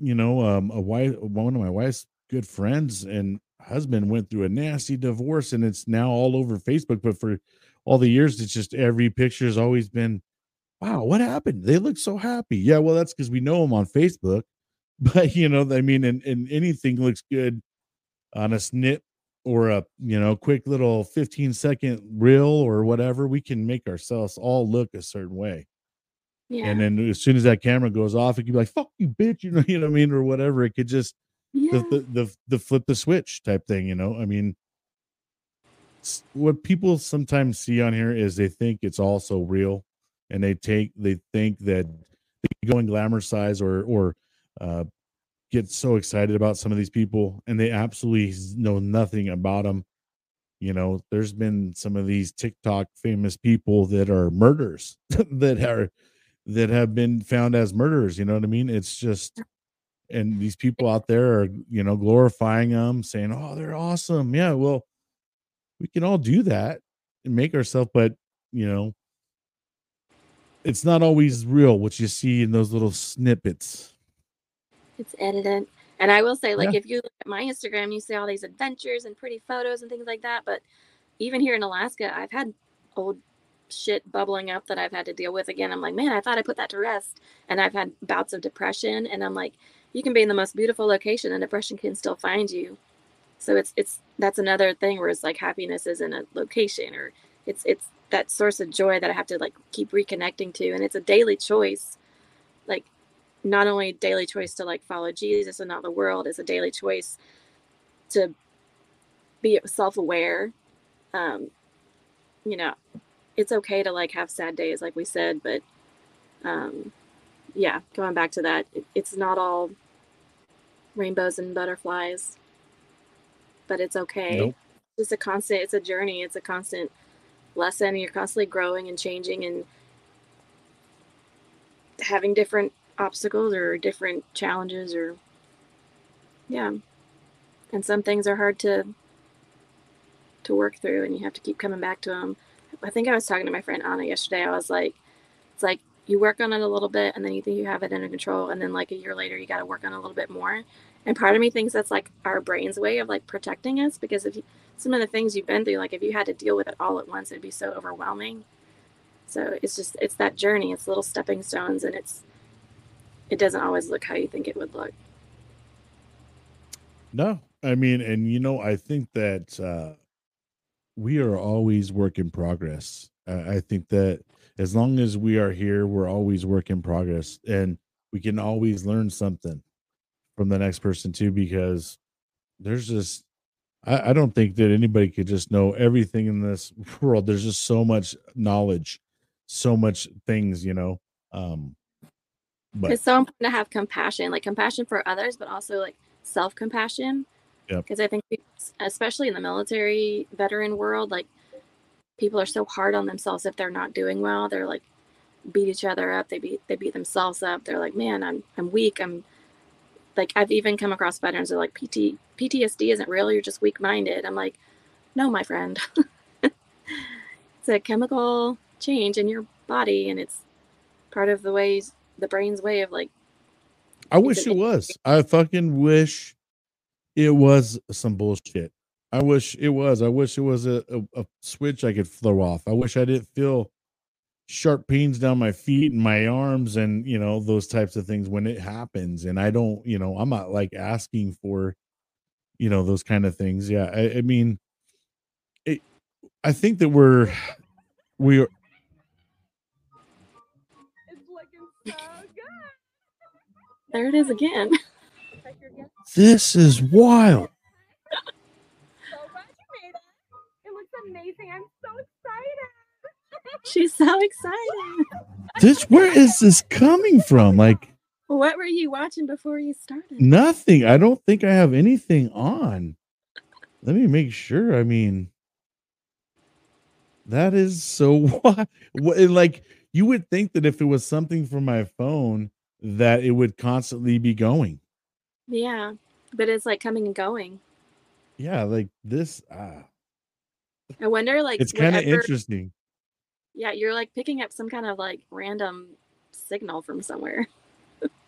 [SPEAKER 1] you know um a wife one of my wife's good friends and husband went through a nasty divorce and it's now all over facebook but for all the years it's just every picture has always been wow what happened? They look so happy. Yeah well that's because we know them on facebook but you know i mean and, and anything looks good on a snip or a you know quick little 15 second reel or whatever we can make ourselves all look a certain way
[SPEAKER 2] Yeah.
[SPEAKER 1] and then as soon as that camera goes off it could be like fuck you bitch you know you know what i mean or whatever it could just the
[SPEAKER 2] Yeah.
[SPEAKER 1] the the, the flip the switch type thing you know i mean what people sometimes see on here is they think it's all so real and they take they think that they go and glamorize or or uh get so excited about some of these people and they absolutely know nothing about them you know there's been some of these tiktok famous people that are murderers that are that have been found as murderers you know what i mean? It's just and these people out there are you know glorifying them saying oh they're awesome. Yeah well we can all do that and make ourselves but you know it's not always real what you see in those little snippets
[SPEAKER 2] It's edited. And I will say, like,
[SPEAKER 1] yeah
[SPEAKER 2] if you look at my Instagram, you see all these adventures and pretty photos and things like that. But even here in Alaska, I've had old shit bubbling up that I've had to deal with again. I'm like, man, I thought I put that to rest. And I've had bouts of depression. And I'm like, you can be in the most beautiful location and depression can still find you. So it's it's that's another thing where it's like happiness isn't a location or it's it's that source of joy that I have to like keep reconnecting to. And it's a daily choice. Like not only daily choice to like follow Jesus and not the world, it's a daily choice to be self-aware. Um, you know, it's okay to like have sad days, like we said, but um, yeah, going back to that, it, it's not all rainbows and butterflies, but it's okay.
[SPEAKER 1] nope
[SPEAKER 2] It's a constant, it's a journey, it's a constant lesson. You're constantly growing and changing and having different obstacles or different challenges or yeah. And some things are hard to to work through and you have to keep coming back to them. I think I was talking to my friend Anna yesterday. I was like, it's like you work on it a little bit and then you think you have it under control. And then like a year later, you got to work on it a little bit more. And part of me thinks that's like our brain's way of like protecting us because if you, some of the things you've been through, like if you had to deal with it all at once, it'd be so overwhelming. So it's just, it's that journey. It's little stepping stones and it's, it doesn't always look how you think it would look.
[SPEAKER 1] No, I mean, and you know, I think that uh, we are always work in progress. I think that as long as we are here, we're always work in progress, and we can always learn something from the next person too. Because there's just, I, I don't think that anybody could just know everything in this world. There's just so much knowledge, so much things, you know. Um, but
[SPEAKER 2] It's so important to have compassion, like compassion for others, but also like self compassion.
[SPEAKER 1] Yep.
[SPEAKER 2] Because I think, we- especially in the military veteran world, like people are so hard on themselves if they're not doing well. They're like beat each other up. They beat they beat themselves up. They're like, man, I'm I'm weak. I'm like I've even come across veterans that are like PT PTSD isn't real. You're just weak minded. I'm like, no, my friend. it's a chemical change in your body, and it's part of the ways the brain's way of like
[SPEAKER 1] I wish it was. I fucking wish it was some bullshit. I wish it was. I wish it was a, a, a switch I could throw off. I wish I didn't feel sharp pains down my feet and my arms and you know those types of things when it happens. And I don't, you know, I'm not like asking for, you know, those kind of things. Yeah, I, I mean, it. I think that we're we are
[SPEAKER 3] Oh, so good.
[SPEAKER 2] there it is again.
[SPEAKER 3] Check your guess.
[SPEAKER 1] This is wild.
[SPEAKER 3] So glad you made it. It looks amazing. I'm so excited.
[SPEAKER 2] She's so excited.
[SPEAKER 1] This where is this coming from? Like
[SPEAKER 2] What were you watching before you started?
[SPEAKER 1] nothing. I don't think I have anything on. Let me make sure. I mean, that is so what, what like you would think that if it was something from my phone that it would constantly be going.
[SPEAKER 2] Yeah, but it's like coming and going.
[SPEAKER 1] Yeah, like this ah,
[SPEAKER 2] I wonder, like,
[SPEAKER 1] it's kind of interesting.
[SPEAKER 2] Yeah, you're like picking up some kind of like random signal from somewhere.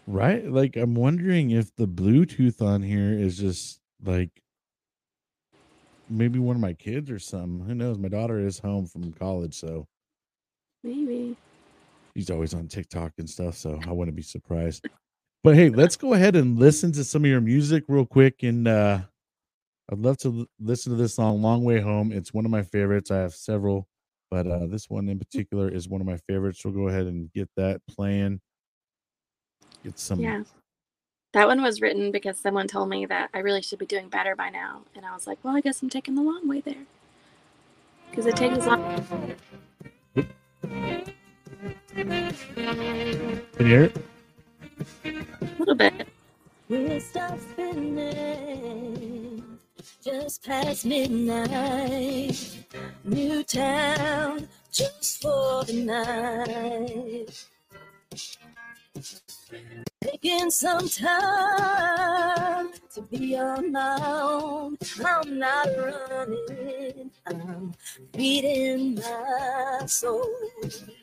[SPEAKER 1] Right? Like I'm wondering if the Bluetooth on here is just like maybe one of my kids or something. Who knows? My daughter is home from college, so
[SPEAKER 2] Maybe.
[SPEAKER 1] He's always on TikTok and stuff, so I wouldn't be surprised. But hey, let's go ahead and listen to some of your music real quick. And uh I'd love to l- listen to this song, Long Way Home. It's one of my favorites. I have several, but uh this one in particular is one of my favorites. We'll go ahead and get that playing. Get some
[SPEAKER 2] Yeah. That one was written because someone told me that I really should be doing better by now. And I was like, well, I guess I'm taking the long way there. Because it takes long.
[SPEAKER 1] Can you hear it?
[SPEAKER 2] A little bit.
[SPEAKER 4] We'll stop spinning just past midnight. New town just for the night. Taking some time to be on my own. I'm not running, I'm feeding my soul.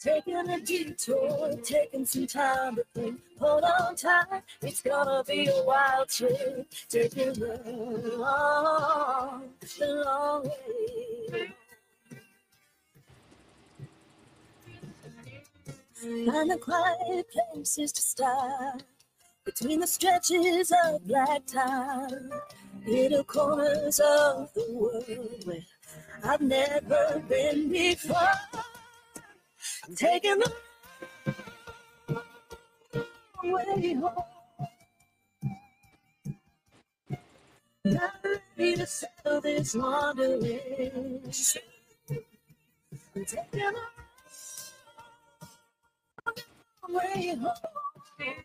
[SPEAKER 4] Taking a detour, taking some time to think. Hold on tight, it's gonna be a wild trip. Taking the long, the long way. Find the quiet places to stop between the stretches of black time, little corners of the world where I've never been before. I'm taking the way home. Not ready to settle this wandering. I'm taking the way home.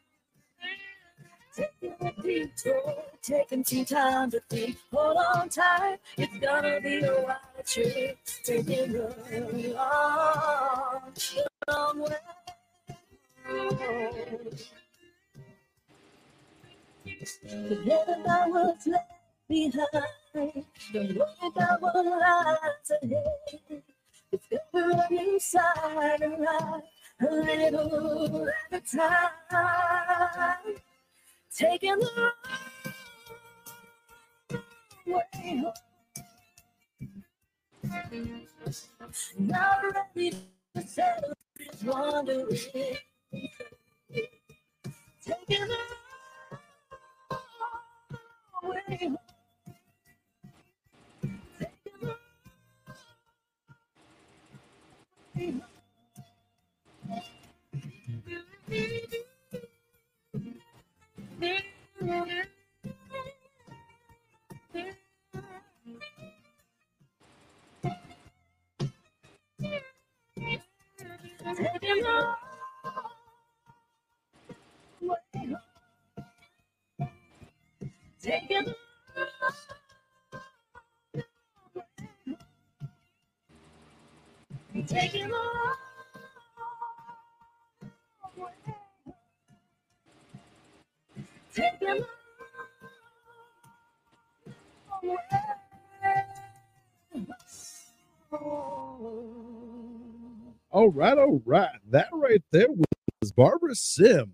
[SPEAKER 4] Taking a detour, taking some time to think. Hold on tight, it's gonna be a wild trip. Taking the long, long way. Forget about what's left behind. Don't worry about what lies ahead. It's better on your side and ride a little at a time. Taking the way home. Not ready to settle, just wondering. Taking the way home. Taking the Taking the way
[SPEAKER 1] All right, all right. That right there was Barbara Sim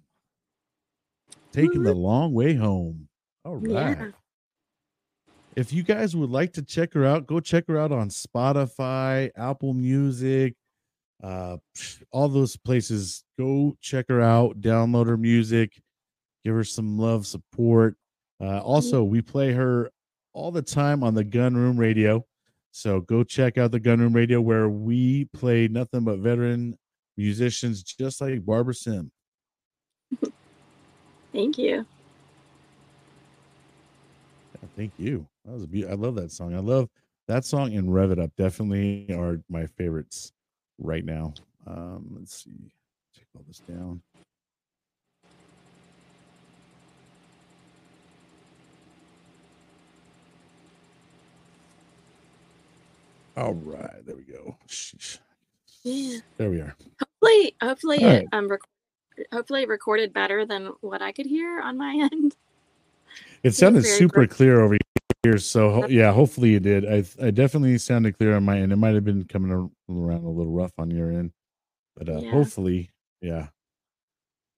[SPEAKER 1] taking the long way home. All right.
[SPEAKER 2] Yeah.
[SPEAKER 1] If you guys would like to check her out, go check her out on Spotify, Apple Music, uh, all those places. Go check her out, download her music, give her some love, support. Uh, also, we play her all the time on the Gun Room Radio. So go check out the Gunroom Radio where we play nothing but veteran musicians just like Barbara Sim.
[SPEAKER 2] Thank you.
[SPEAKER 1] Yeah, Thank you. That was a be- I love that song. I love that song and Rev It Up. Definitely are my favorites right now. Um, let's see. Take all this down. All right, there we go. Sheesh.
[SPEAKER 2] Yeah.
[SPEAKER 1] There we are.
[SPEAKER 2] Hopefully, hopefully
[SPEAKER 1] All
[SPEAKER 2] it um rec- hopefully it recorded better than what I could hear on my end.
[SPEAKER 1] It sounded super
[SPEAKER 2] bright.
[SPEAKER 1] clear over here. So ho- yeah, hopefully you did. I I definitely sounded clear on my end. It might have been coming around a little rough on your end, but uh,
[SPEAKER 2] Yeah.
[SPEAKER 1] hopefully, yeah.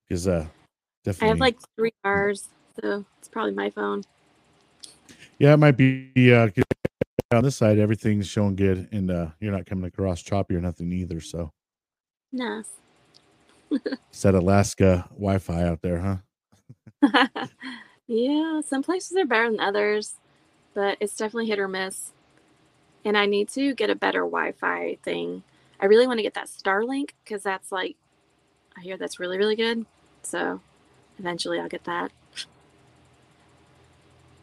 [SPEAKER 1] Because uh,
[SPEAKER 2] I have like three bars, so it's probably my phone.
[SPEAKER 1] yeah, it might be. Uh, on this side, everything's showing good, and uh, you're not coming across choppy or nothing either. So
[SPEAKER 2] Nice.
[SPEAKER 1] it's that Alaska Wi-Fi out there, huh?
[SPEAKER 2] yeah, some places are better than others, but it's definitely hit or miss. And I need to get a better Wi-Fi thing. I really want to get that Starlink because that's like, I hear that's really really good. So eventually I'll get that.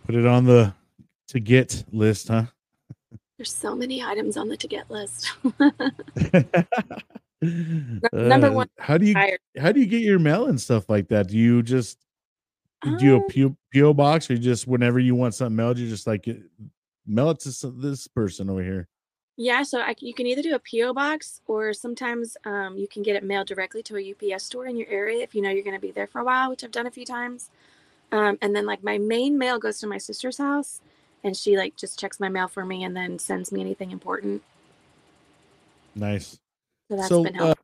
[SPEAKER 1] Put it on the to get list, huh?
[SPEAKER 2] There's so many items on the to get list.
[SPEAKER 1] number
[SPEAKER 2] one,
[SPEAKER 1] How do you
[SPEAKER 2] Tired.
[SPEAKER 1] how do you get your mail and stuff like that? Do you just you do a
[SPEAKER 2] Um,
[SPEAKER 1] PO, PO box or just whenever you want something mailed, you just like mail it to this person over here?
[SPEAKER 2] Yeah, so I, you can either do a PO box or sometimes um, you can get it mailed directly to a UPS store in your area if you know you're going to be there for a while, which I've done a few times. Um, and then like my main mail goes to my sister's house, and she like just checks my mail for me and then sends me anything important.
[SPEAKER 1] Nice.
[SPEAKER 2] So that's
[SPEAKER 1] so
[SPEAKER 2] been
[SPEAKER 1] uh,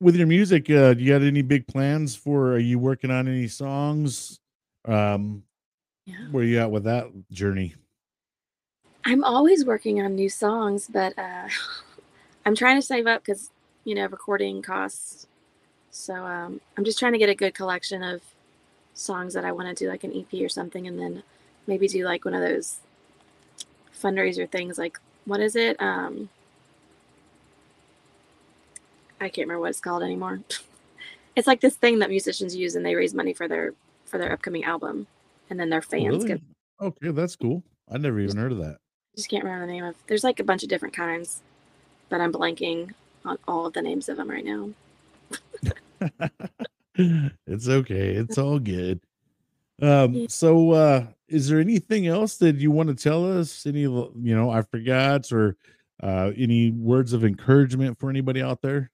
[SPEAKER 1] with your music, uh, do you got any big plans for? Are you working on any songs? Um,
[SPEAKER 2] yeah.
[SPEAKER 1] where you at with that journey?
[SPEAKER 2] I'm always working on new songs, but uh, I'm trying to save up because you know recording costs. So um, I'm just trying to get a good collection of songs that I want to do, like an EP or something, and then maybe do like one of those fundraiser things. Like what is it? Um, I can't remember what it's called anymore. it's like this thing that musicians use, and they raise money for their for their upcoming album, and then their fans
[SPEAKER 1] really?
[SPEAKER 2] get.
[SPEAKER 1] Okay, that's cool. I never even heard of that.
[SPEAKER 2] just can't remember the name of. There's like a bunch of different kinds, but I'm blanking on all of the names of them right now.
[SPEAKER 1] it's okay. It's all good. Um, so uh is there anything else that you want to tell us? Any you know, I forgot or uh any words of encouragement for anybody out there?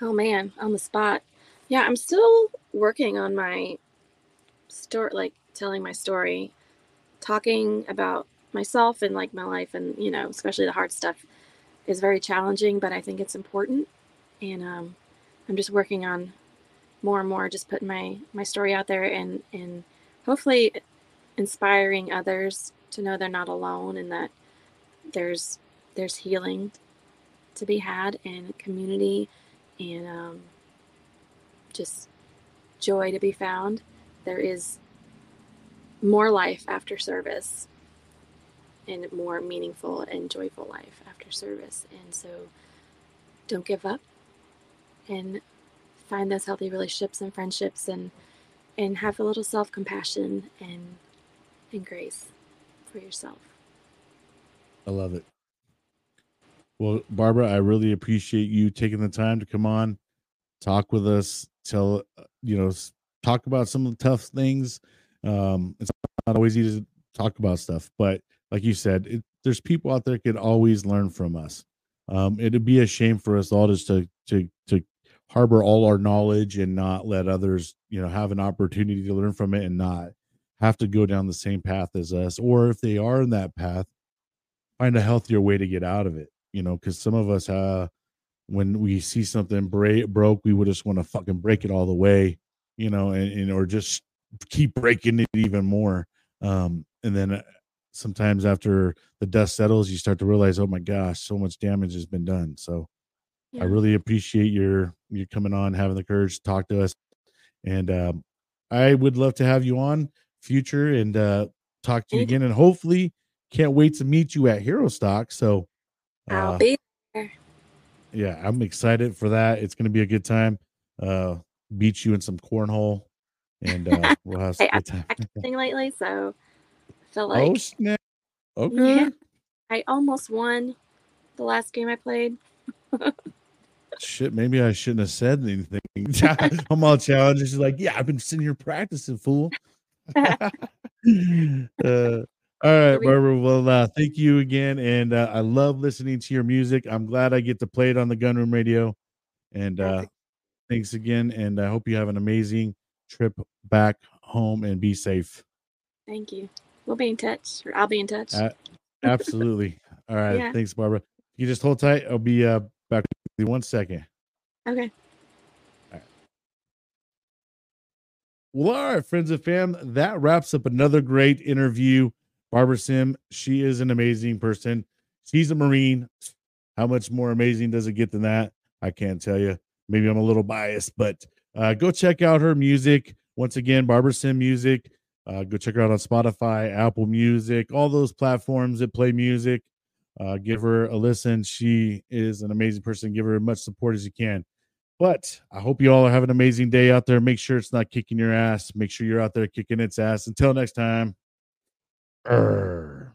[SPEAKER 2] Oh man, on the spot. Yeah, I'm still working on my story, like telling my story, talking about myself and like my life, and you know, especially the hard stuff. is very challenging, but I think it's important. And um, I'm just working on more and more, just putting my my story out there and and hopefully inspiring others to know they're not alone and that there's there's healing to be had and community and um, just joy to be found. There is more life after service and more meaningful and joyful life after service. And so don't give up and find those healthy relationships and friendships and and have a little self-compassion and and grace for yourself.
[SPEAKER 1] I love it. Well, Barbara, I really appreciate you taking the time to come on, talk with us, tell uh, you know, talk about some of the tough things. Um, it's not always easy to talk about stuff, but like you said, it, there's people out there can always learn from us. Um, it'd be a shame for us all just to to harbor all our knowledge and not let others, you know, have an opportunity to learn from it and not have to go down the same path as us. Or if they are in that path, find a healthier way to get out of it. You know, because some of us, uh, when we see something break broke, we would just want to fucking break it all the way, you know, and, and or just keep breaking it even more. Um, and then uh, sometimes after the dust settles, you start to realize, oh my gosh, so much damage has been done. So
[SPEAKER 2] Yeah.
[SPEAKER 1] I really appreciate your you coming on, having the courage to talk to us, and um, I would love to have you on future and uh, talk to you again. And hopefully, can't wait to meet you at Hero Stock. So,
[SPEAKER 2] I'll
[SPEAKER 1] uh,
[SPEAKER 2] be
[SPEAKER 1] yeah, I'm excited for that. It's going to be a good time. Uh, beat you in some cornhole, and uh, we'll have some
[SPEAKER 2] Hey,
[SPEAKER 1] good time.
[SPEAKER 2] practicing lately, so I feel
[SPEAKER 1] oh
[SPEAKER 2] like
[SPEAKER 1] snap! Okay.
[SPEAKER 2] Yeah. I almost won the last game I played.
[SPEAKER 1] Shit, maybe I shouldn't have said anything. I'm all challenged. She's like, yeah, I've been sitting here practicing, fool. uh, all right, Barbara. Well, uh, thank you again, and uh, I love listening to your music. I'm glad I get to play it on the Gunroom Radio, and uh, thanks again. And I hope you have an amazing trip back home and be safe.
[SPEAKER 2] Thank you. We'll be in touch, or I'll be in touch.
[SPEAKER 1] Uh, Absolutely. All right,
[SPEAKER 2] Yeah.
[SPEAKER 1] thanks, Barbara. You just hold tight. I'll be uh, back with you one second.
[SPEAKER 2] okay.
[SPEAKER 1] Well, all right, friends and fam, that wraps up another great interview. Barbara Sim, she is an amazing person. She's a Marine. How much more amazing does it get than that? I can't tell you. Maybe I'm a little biased, but uh, go check out her music. Once again, Barbara Sim Music. Uh, go check her out on Spotify, Apple Music, all those platforms that play music. Uh, give her a listen. She is an amazing person. Give her as much support as you can. But I hope you all are having an amazing day out there. Make sure it's not kicking your ass. Make sure you're out there kicking its ass. Until next time. Arr.